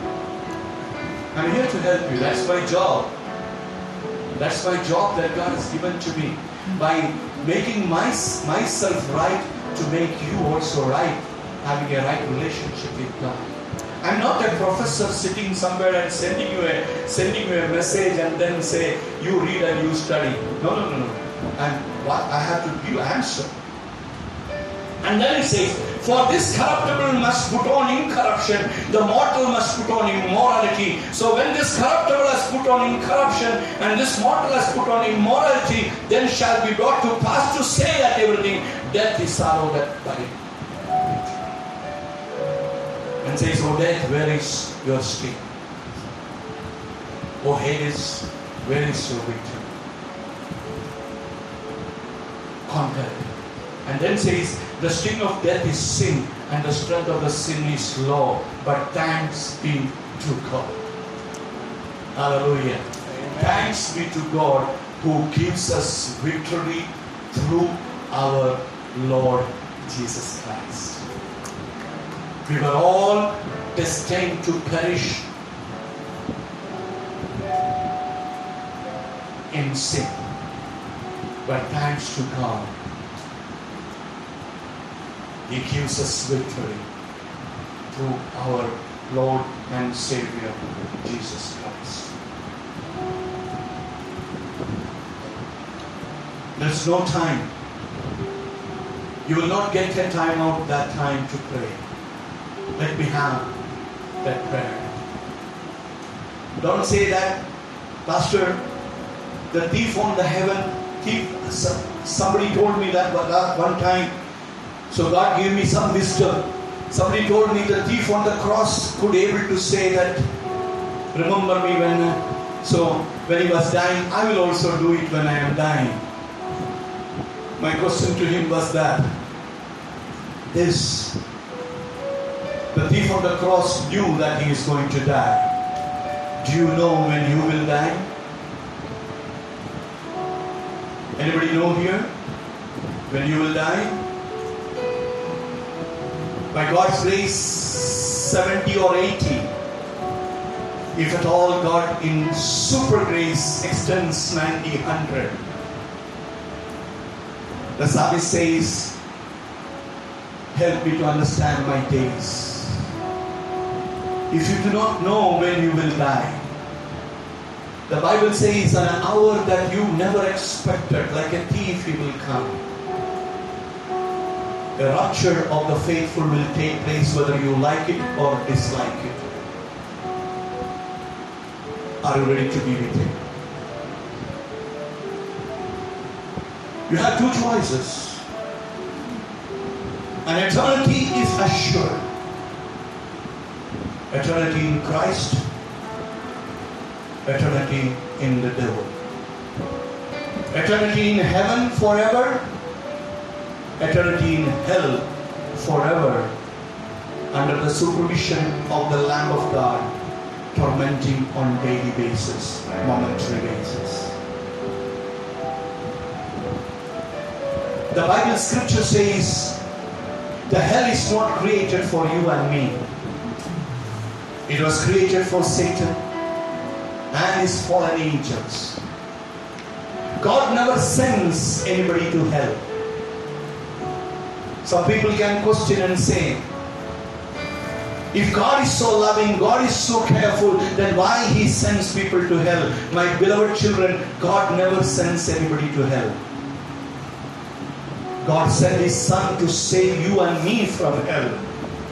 I'm here to help you. That's my job. That's my job that God has given to me. By making my, myself right to make you also right, having a right relationship with God. I'm not a professor sitting somewhere and sending you a sending you a message and then say you read and you study. No, no, no, no. And what I have to give answer. And then it says, For this corruptible must put on incorruption, the mortal must put on immortality. So when this corruptible has put on incorruption, and this mortal has put on immortality, then shall be brought to pass to say that everything, death is sorrow that buried. And says, O death, where is your sting? Oh, o Hades, where is your victory? Conquered. And then says, the sting of death is sin, and the strength of the sin is law. But thanks be to God. Hallelujah. Thanks be to God who gives us victory through our Lord Jesus Christ. We were all destined to perish in sin. But thanks to God, He gives us victory through our Lord and Savior, Jesus Christ. There's no time. You will not get a time out that time to pray. Let me have that prayer. Don't say that, Pastor, the thief on the heaven, thief, somebody told me that one time. So God gave me some wisdom. Somebody told me the thief on the cross could able to say that, remember me when, so when he was dying, I will also do it when I am dying. My question to him was that, this, the thief on the cross knew that he is going to die. Do you know when you will die? Anybody know here? When you will die? By God's grace, 70 or 80. If at all God in super grace extends 90, 100. The psalmist says, Help me to understand my days. If you do not know when you will die, the Bible says an hour that you never expected, like a thief, he will come. The rapture of the faithful will take place whether you like it or dislike it. Are you ready to be with him? You have two choices. And eternity is assured. Eternity in Christ, eternity in the devil. Eternity in heaven forever, eternity in hell forever, under the supervision of the Lamb of God, tormenting on daily basis, momentary basis. The Bible scripture says the hell is not created for you and me. It was created for Satan and his fallen angels. God never sends anybody to hell. Some people can question and say, if God is so loving, God is so careful, then why He sends people to hell? My beloved children, God never sends anybody to hell. God sent His Son to save you and me from hell.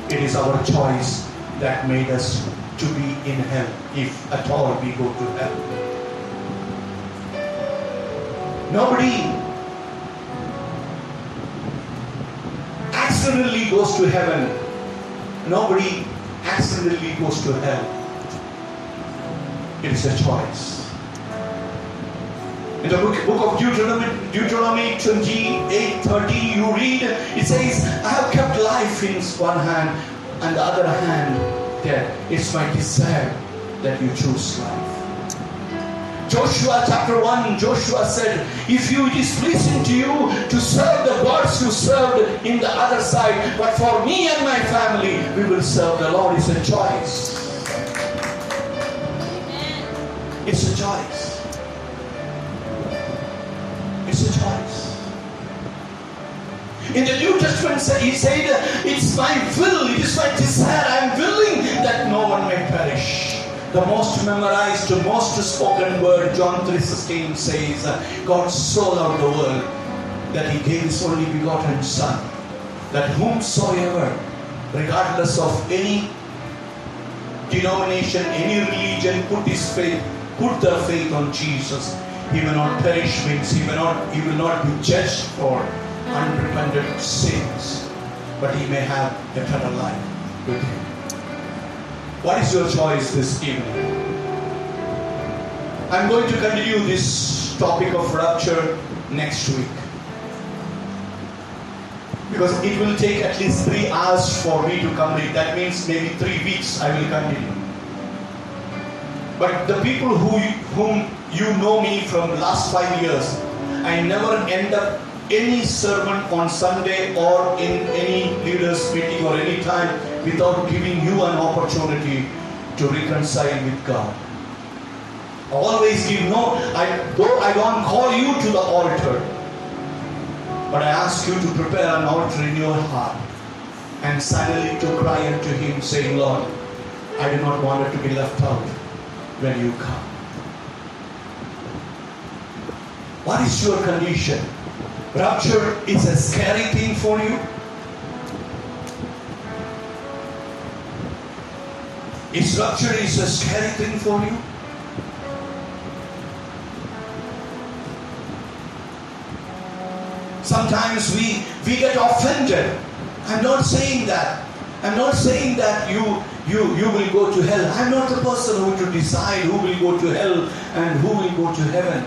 It is our choice that made us to be in hell, if at all we go to hell. Nobody accidentally goes to heaven. Nobody accidentally goes to hell. It is a choice. In the book, book of Deuteronomy, Deuteronomy 28 30, you read, it says, I have kept life in one hand, and the other hand death. It's my desire that you choose life. Joshua chapter 1, Joshua said, If you it is pleasing to you to serve the gods you served in the other side, but for me and my family, we will serve the Lord. It's a choice. It's a choice. It's a choice. In the New Testament, he said, It's my will, it is my desire, I am willing that no one may perish. The most memorized, most spoken word, John 3.16 says, God so loved the world that he gave his only begotten Son, that whomsoever, regardless of any denomination, any religion, put his faith, put their faith on Jesus, he will not perish means he will not, he will not be judged for unrepented sins, but he may have eternal life with him. What is your choice this evening? I'm going to continue this topic of rapture next week. Because it will take at least three hours for me to complete. That means maybe three weeks I will continue. But the people who whom you know me from last five years, I never end up any sermon on Sunday or in any leaders meeting or any time without giving you an opportunity to reconcile with God. Always give no, I though I don't call you to the altar, but I ask you to prepare an altar in your heart and silently to cry unto him, saying, Lord, I do not want it to be left out when you come. What is your condition? Rapture is a scary thing for you. Is rapture is a scary thing for you? Sometimes we we get offended. I'm not saying that. I'm not saying that you you you will go to hell. I'm not the person who to decide who will go to hell and who will go to heaven.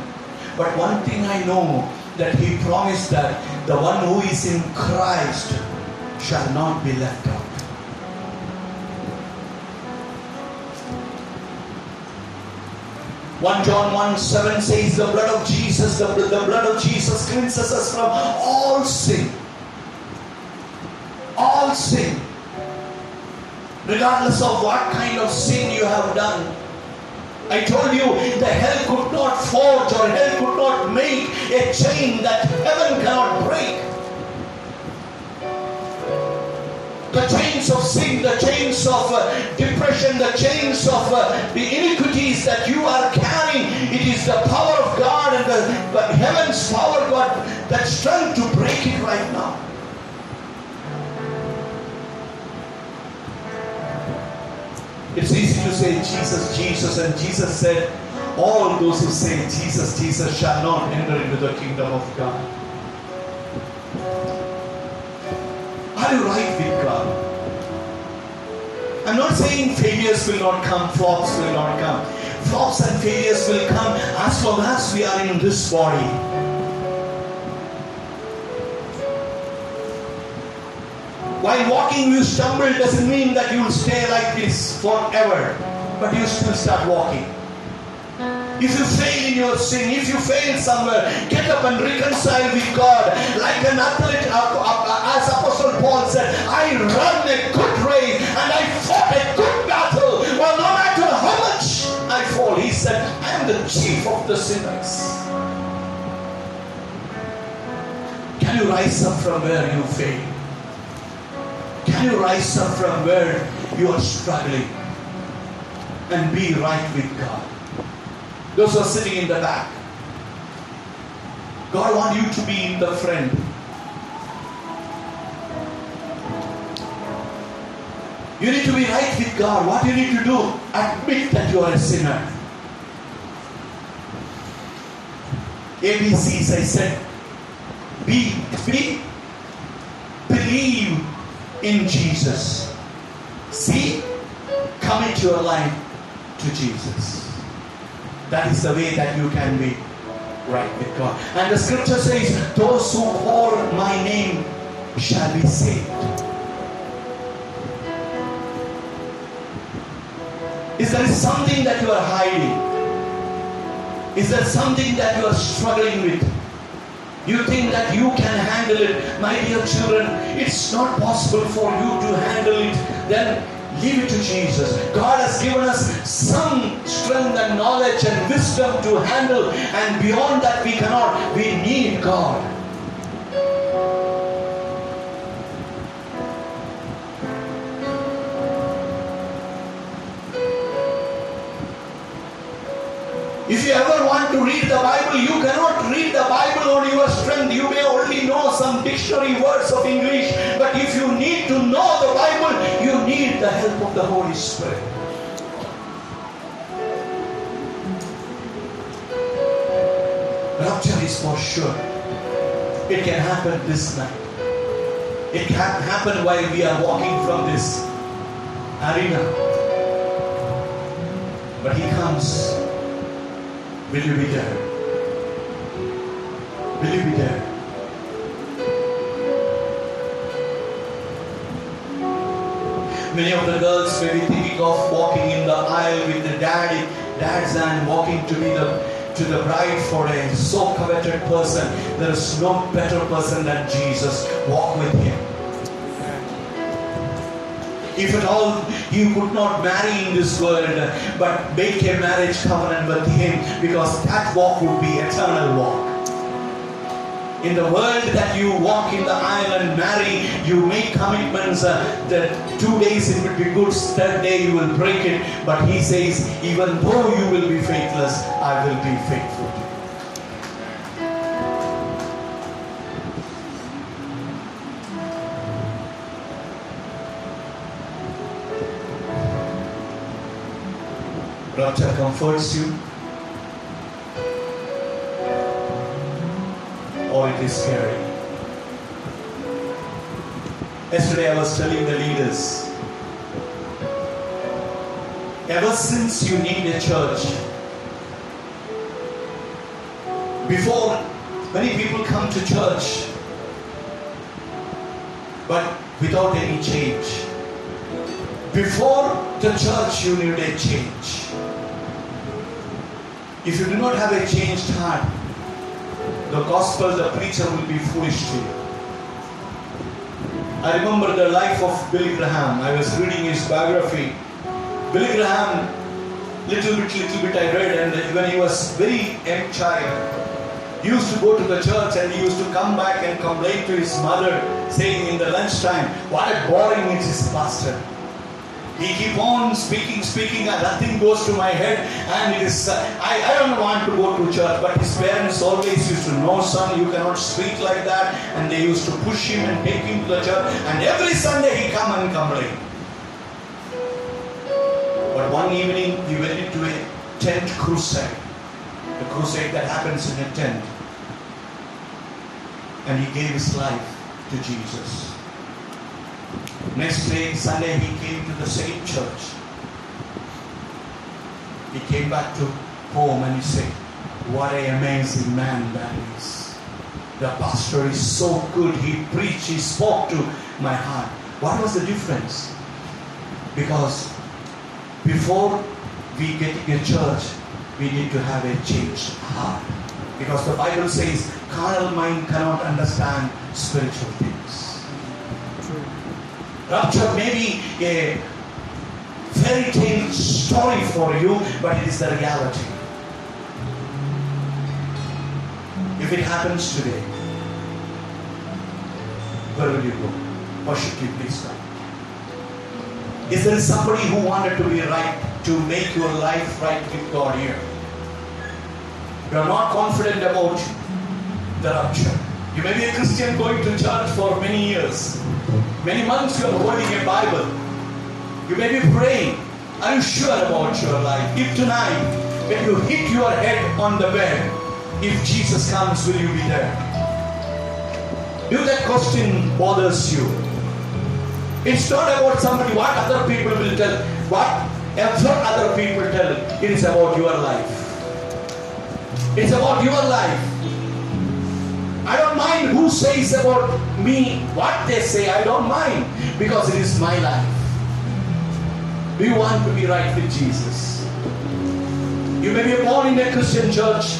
But one thing I know that he promised that the one who is in Christ shall not be left out. 1 John 1 7 says, The blood of Jesus, the, the blood of Jesus cleanses us from all sin. All sin. Regardless of what kind of sin you have done. I told you the hell could not forge or hell could not make a chain that heaven cannot break. The chains of sin, the chains of uh, depression, the chains of uh, the iniquities that you are carrying. It is the power of God and the, the heaven's power, God, that strength to break it right now. It's easy to say Jesus, Jesus, and Jesus said, All those who say Jesus, Jesus shall not enter into the kingdom of God. Are you right? I'm not saying failures will not come, flops will not come. Flops and failures will come as long as we are in this body. While walking, you stumble doesn't mean that you will stay like this forever, but you still start walking. If you fail in your sin, if you fail somewhere, get up and reconcile with God. Like an athlete, as Apostle Paul said, I run a good race said, I am the chief of the sinners. Can you rise up from where you fail? Can you rise up from where you are struggling and be right with God? Those who are sitting in the back. God wants you to be in the front. You need to be right with God. What you need to do? Admit that you are a sinner. ABCs, I said. B, B, believe in Jesus. C, commit your life to Jesus. That is the way that you can be right with God. And the scripture says, Those who call my name shall be saved. Is there something that you are hiding? Is there something that you are struggling with? You think that you can handle it, my dear children. It's not possible for you to handle it. Then Leave it to Jesus. God has given us some strength and knowledge and wisdom to handle, and beyond that, we cannot. We need God. If you ever want to read the Bible, you cannot read the Bible on your strength. You may only know some dictionary words of English, but if you need to know the Bible, you need the help of the Holy Spirit. Rapture is for sure. It can happen this night. It can happen while we are walking from this arena. But He comes Will you be there? Will you be there? Many of the girls may be thinking of walking in the aisle with the daddy, dad's and walking to be the to the bride for a so coveted person. There is no better person than Jesus. Walk with him. If at all you could not marry in this world, but make a marriage covenant with him, because that walk would be eternal walk. In the world that you walk in the aisle and marry, you make commitments uh, that two days it will be good, third day you will break it. But he says, even though you will be faithless, I will be faithful Rapture comforts you, or it is scary. Yesterday I was telling the leaders, ever since you need a church, before many people come to church, but without any change. Before the church, you need a change. If you do not have a changed heart, the gospel, the preacher will be foolish to you. I remember the life of Billy Graham. I was reading his biography. Billy Graham, little bit, little bit I read, and when he was very young child, he used to go to the church and he used to come back and complain to his mother, saying in the lunchtime, "What a boring it is, pastor." He keep on speaking, speaking, and nothing goes to my head. And it is, I, I don't want to go to church. But his parents always used to know, son, you cannot speak like that. And they used to push him and take him to the church. And every Sunday he come and complain. But one evening he went into a tent crusade. The crusade that happens in a tent. And he gave his life to Jesus. Next day, Sunday, he came to the same church. He came back to home and he said, What an amazing man that is. The pastor is so good. He preached, he spoke to my heart. What was the difference? Because before we get in a church, we need to have a changed heart. Because the Bible says, carnal mind cannot understand spiritual things. Rapture may be a fairy tale story for you, but it is the reality. If it happens today, where will you go? Or should you please go? Is there somebody who wanted to be right, to make your life right with God here? You are not confident about the rapture. You may be a Christian going to church for many years. Many months you are holding a Bible. You may be praying. Are you sure about your life? If tonight, when you hit your head on the bed, if Jesus comes, will you be there? If that question bothers you, it's not about somebody, what other people will tell, whatever other people tell, it is about your life. It's about your life. I don't mind who says about me what they say. I don't mind because it is my life. Do you want to be right with Jesus? You may be born in a Christian church,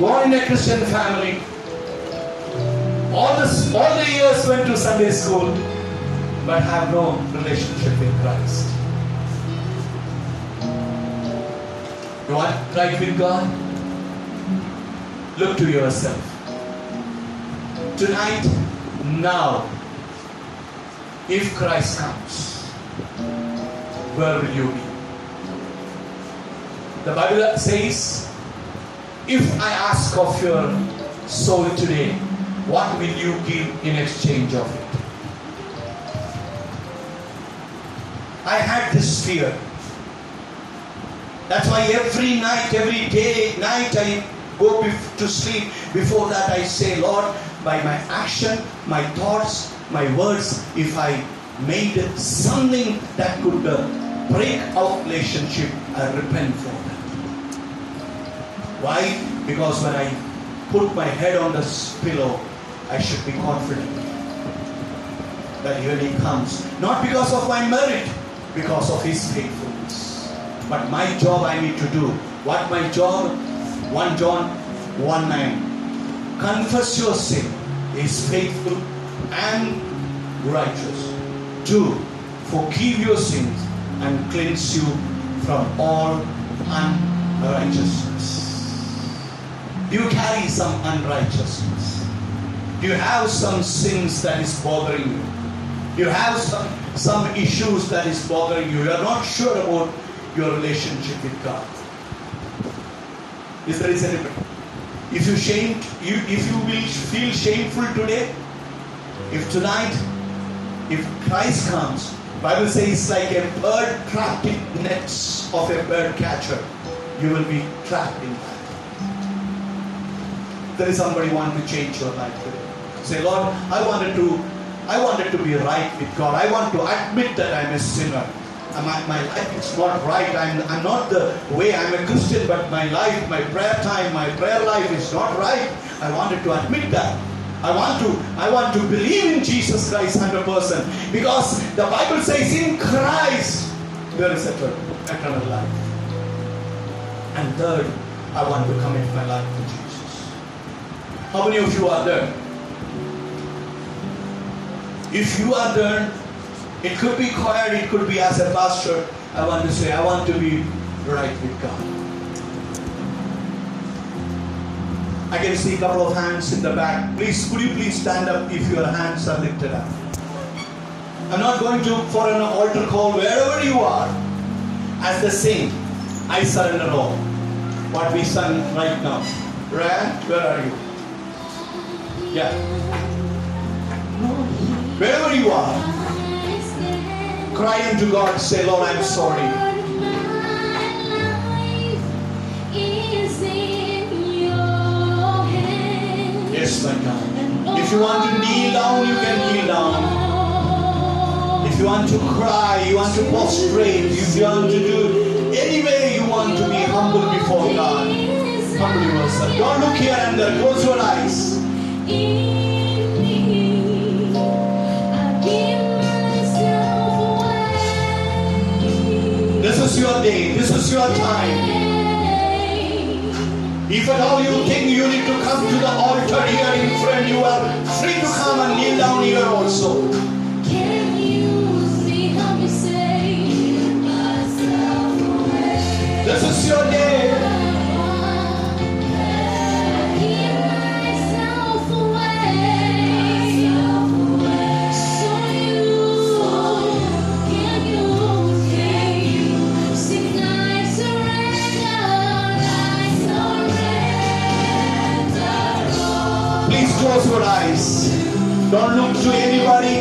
born in a Christian family. All this, all the years went to Sunday school, but have no relationship with Christ. You want right with God? Look to yourself tonight, now, if Christ comes, where will you be? The Bible says, if I ask of your soul today, what will you give in exchange of it? I had this fear. That's why every night, every day, night, I go to sleep. Before that, I say, Lord, by my action, my thoughts, my words, if I made something that could uh, break our relationship, I repent for that. Why? Because when I put my head on this pillow, I should be confident that when He comes, not because of my merit, because of His faithfulness. But my job I need to do. What my job? 1 John 1 9. Confess your sin is faithful and righteous to forgive your sins and cleanse you from all unrighteousness. You carry some unrighteousness? You have some sins that is bothering you? You have some, some issues that is bothering you? You are not sure about your relationship with God. Is there is anybody? If you shame, you, if you will feel shameful today, if tonight, if Christ comes, Bible says it's like a bird trapped in nets of a bird catcher, you will be trapped in that. There is somebody want to change your life today. Say, Lord, I wanted to, I wanted to be right with God. I want to admit that I'm a sinner. My, my life is not right. I'm, I'm not the way I'm a Christian, but my life, my prayer time, my prayer life is not right. I wanted to admit that. I want to, I want to believe in Jesus Christ 100% because the Bible says in Christ there is eternal, eternal life. And third, I want to commit my life to Jesus. How many of you are there? If you are there, it could be choir, it could be as a pastor. I want to say, I want to be right with God. I can see a couple of hands in the back. Please, could you please stand up if your hands are lifted up? I'm not going to for an altar call wherever you are. As the sing, I surrender all. What we sung right now. Ryan, where are you? Yeah. Wherever you are, cry unto God, say, Lord, I'm sorry. Yes, my God. If you want to kneel down, you can kneel down. If you want to cry, you want to prostrate, if you want to do any way you want to be humble before God, humble yourself. Don't look here and there. Close your eyes. Is your day. This is your time. If at all you think you need to come to the altar here in front, you are free to come and kneel down here also. Can you see how you save? This is your day. Eyes. Don't look to anybody.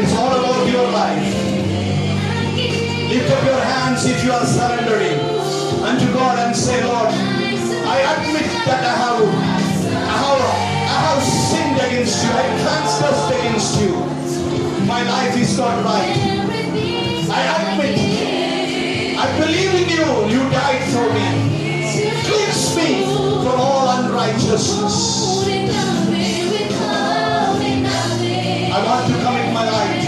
It's all about your life. Lift up your hands if you are surrendering unto God and say, Lord, I admit that I have, I have, I have sinned against you. I transgressed against you. My life is not right. I admit. I believe in you. You died for me. Cleanse me from all unrighteousness. I want to come in my life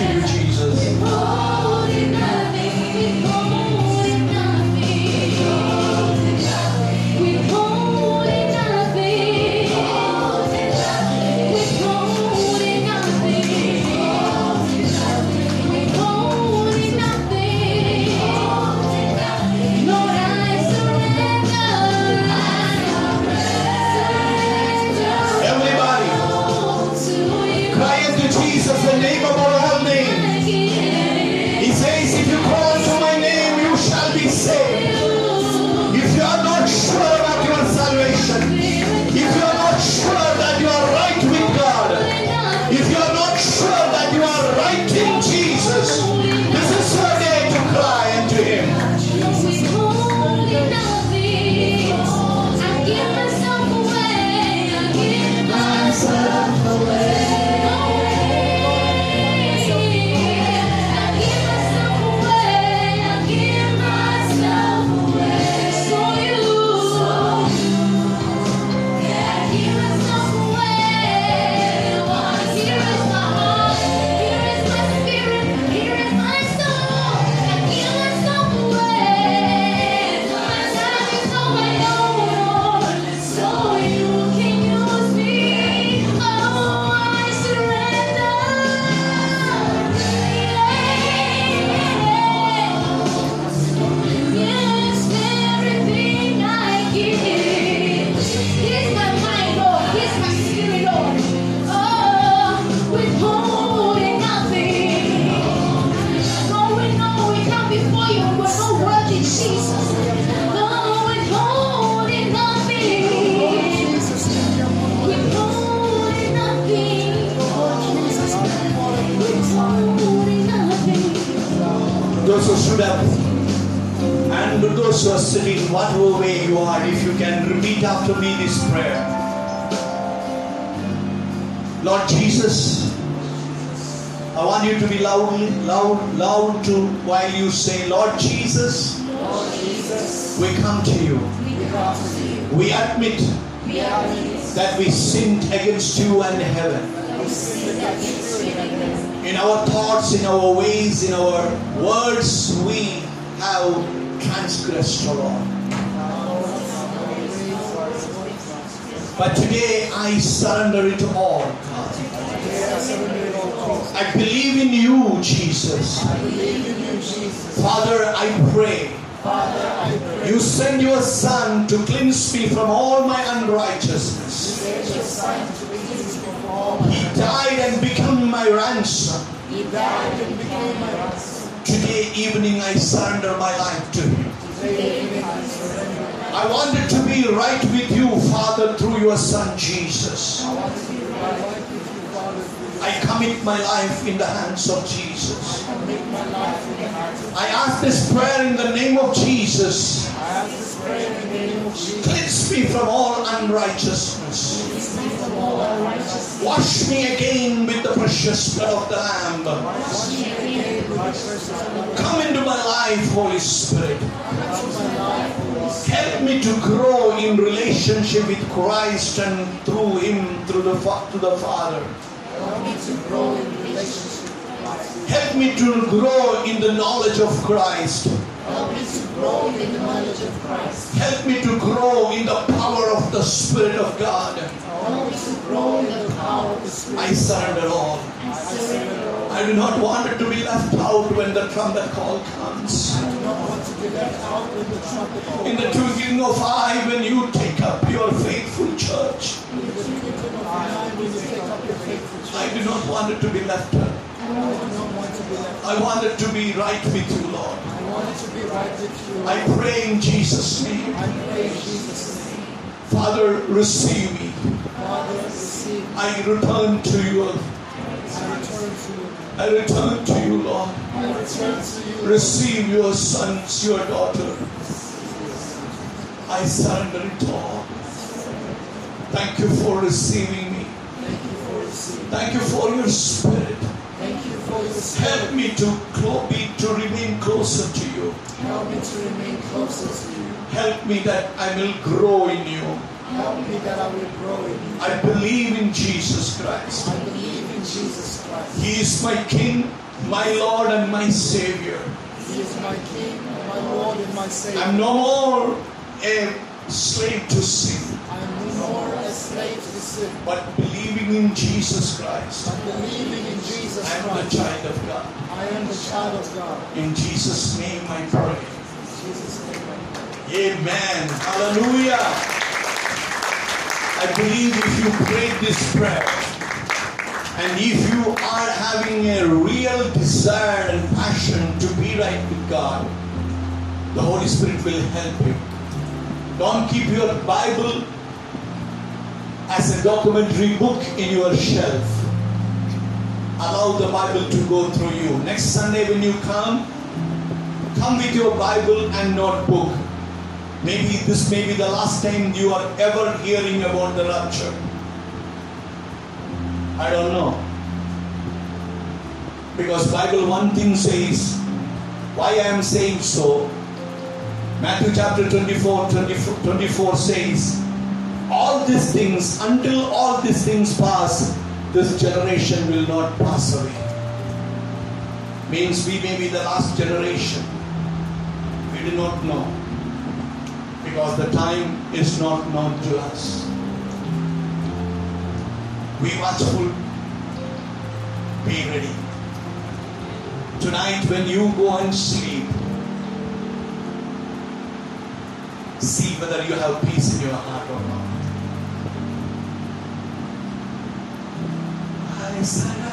surrender it all. God. I believe in you, Jesus. Father, I pray. You send your Son to cleanse me from all my unrighteousness. He died and became my ransom. Today evening I surrender my life to you. I wanted to be right with you, Father, through your Son Jesus. I commit my life in the hands of Jesus. I ask this prayer in the name of Jesus. Cleanse me from all unrighteousness. Wash me again with the precious blood of the Lamb. Come into my life, Holy Spirit. Come to my life, Holy Spirit. Help me to grow in relationship with Christ and through Him, through the to the Father. Help me to grow in relationship with Christ. Help me to grow in the knowledge of Christ. Help me to grow in the knowledge of Christ. Help me to grow in the power of the Spirit of God. Help me to grow in the power of the Spirit. I surrender all. I surrender all. I do not want it to be left out when the trumpet call comes. In the twinkling of eye, when you take up your faithful church, your I do not want it to be left out. I want it to be right with you, Lord. I pray in Jesus' name. Father, receive me. I return to you. I return to you. I return to you, Lord. I return to you. Receive your sons, your daughter. I surrender it all. Thank you for receiving me. Thank you for receiving. Thank you for your spirit. Thank you for your Help me to be to remain closer to you. Help me to remain closer to you. Help me that I will grow in you. Help me that I will grow in you. I believe in Jesus Christ. I believe Jesus Christ. He is my King, my Lord, and my Savior. He is my King, my Lord, and my Savior. I'm no more a slave to sin, I am no more a slave to sin, but believing in Jesus Christ. I'm believing in Jesus I'm the child of God. I am the child of God. In Jesus' name I pray. In Jesus' name. I pray. Amen. Hallelujah. I believe if you prayed this prayer and if you are having a real desire and passion to be right with God, the Holy Spirit will help you. Don't keep your Bible as a documentary book in your shelf. Allow the Bible to go through you. Next Sunday when you come, come with your Bible and notebook. Maybe this may be the last time you are ever hearing about the rapture. I don't know. Because Bible one thing says, why I am saying so. Matthew chapter 24, 24, 24 says, all these things, until all these things pass, this generation will not pass away. Means we may be the last generation. We do not know because the time is not known to us. Be watchful, be ready. Tonight, when you go and sleep, see whether you have peace in your heart or not. I surrender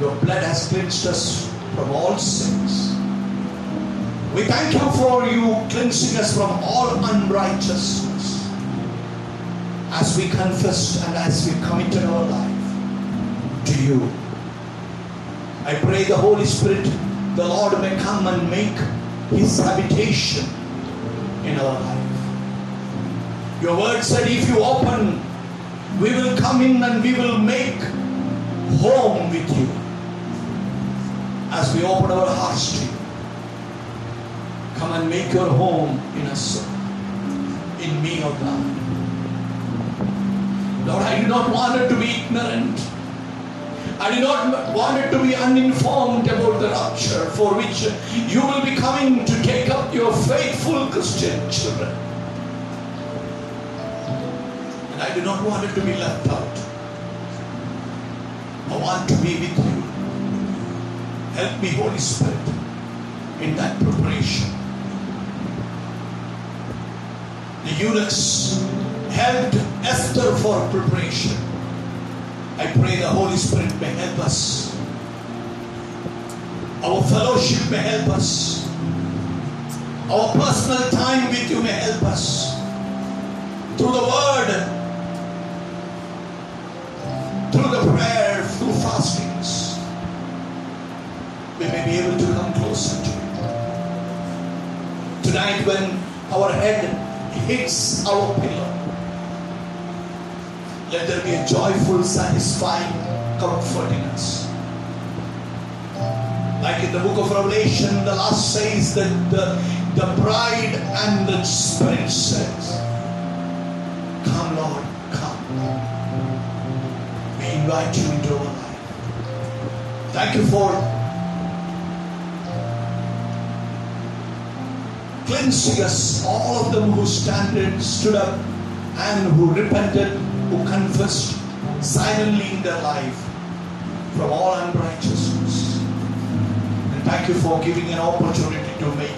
your blood has cleansed us from all sins. We thank you for you cleansing us from all unrighteousness. As we confessed and as we committed our life to you. I pray the Holy Spirit, the Lord may come and make his habitation in our life. Your word said, if you open, we will come in and we will make home with you. We open our hearts to you, come and make your home in us, in me, O God. Lord, I do not want it to be ignorant. I do not want it to be uninformed about the rapture for which you will be coming to take up your faithful Christian children. And I do not want it to be left out. I want to be with you. Help me, Holy Spirit, in that preparation. The eunuchs helped Esther for preparation. I pray the Holy Spirit may help us. Our fellowship may help us. Our personal time with you may help us. Through the word, through the prayer, through fastings, we may be able to come closer to you. Tonight, when our head hits our pillow, let there be a joyful, satisfying comfort in us. Like in the book of Revelation, the last says that the, the bride and the spirit says, Come, Lord, come. We invite you into our life. Thank you for cleansing us, all of them who stand, stood up and who repented, who confessed silently in their life from all unrighteousness. And thank you for giving an opportunity to make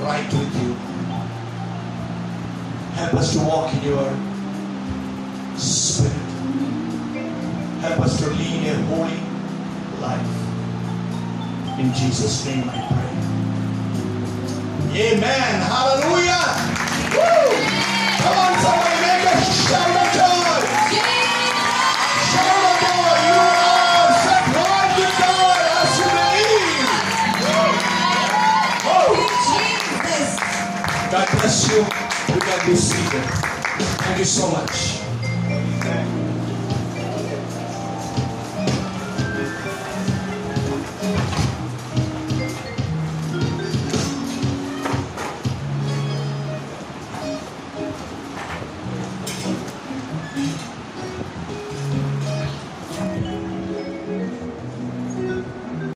right with you. Help us to walk in your spirit. Help us to lead a holy life. In Jesus' name I pray. Amen. Hallelujah. Woo! Come on, somebody make a shout of joy. Shout of joy. You are set right with God as you believe. Oh, God bless you. You can be seated. Thank you so much.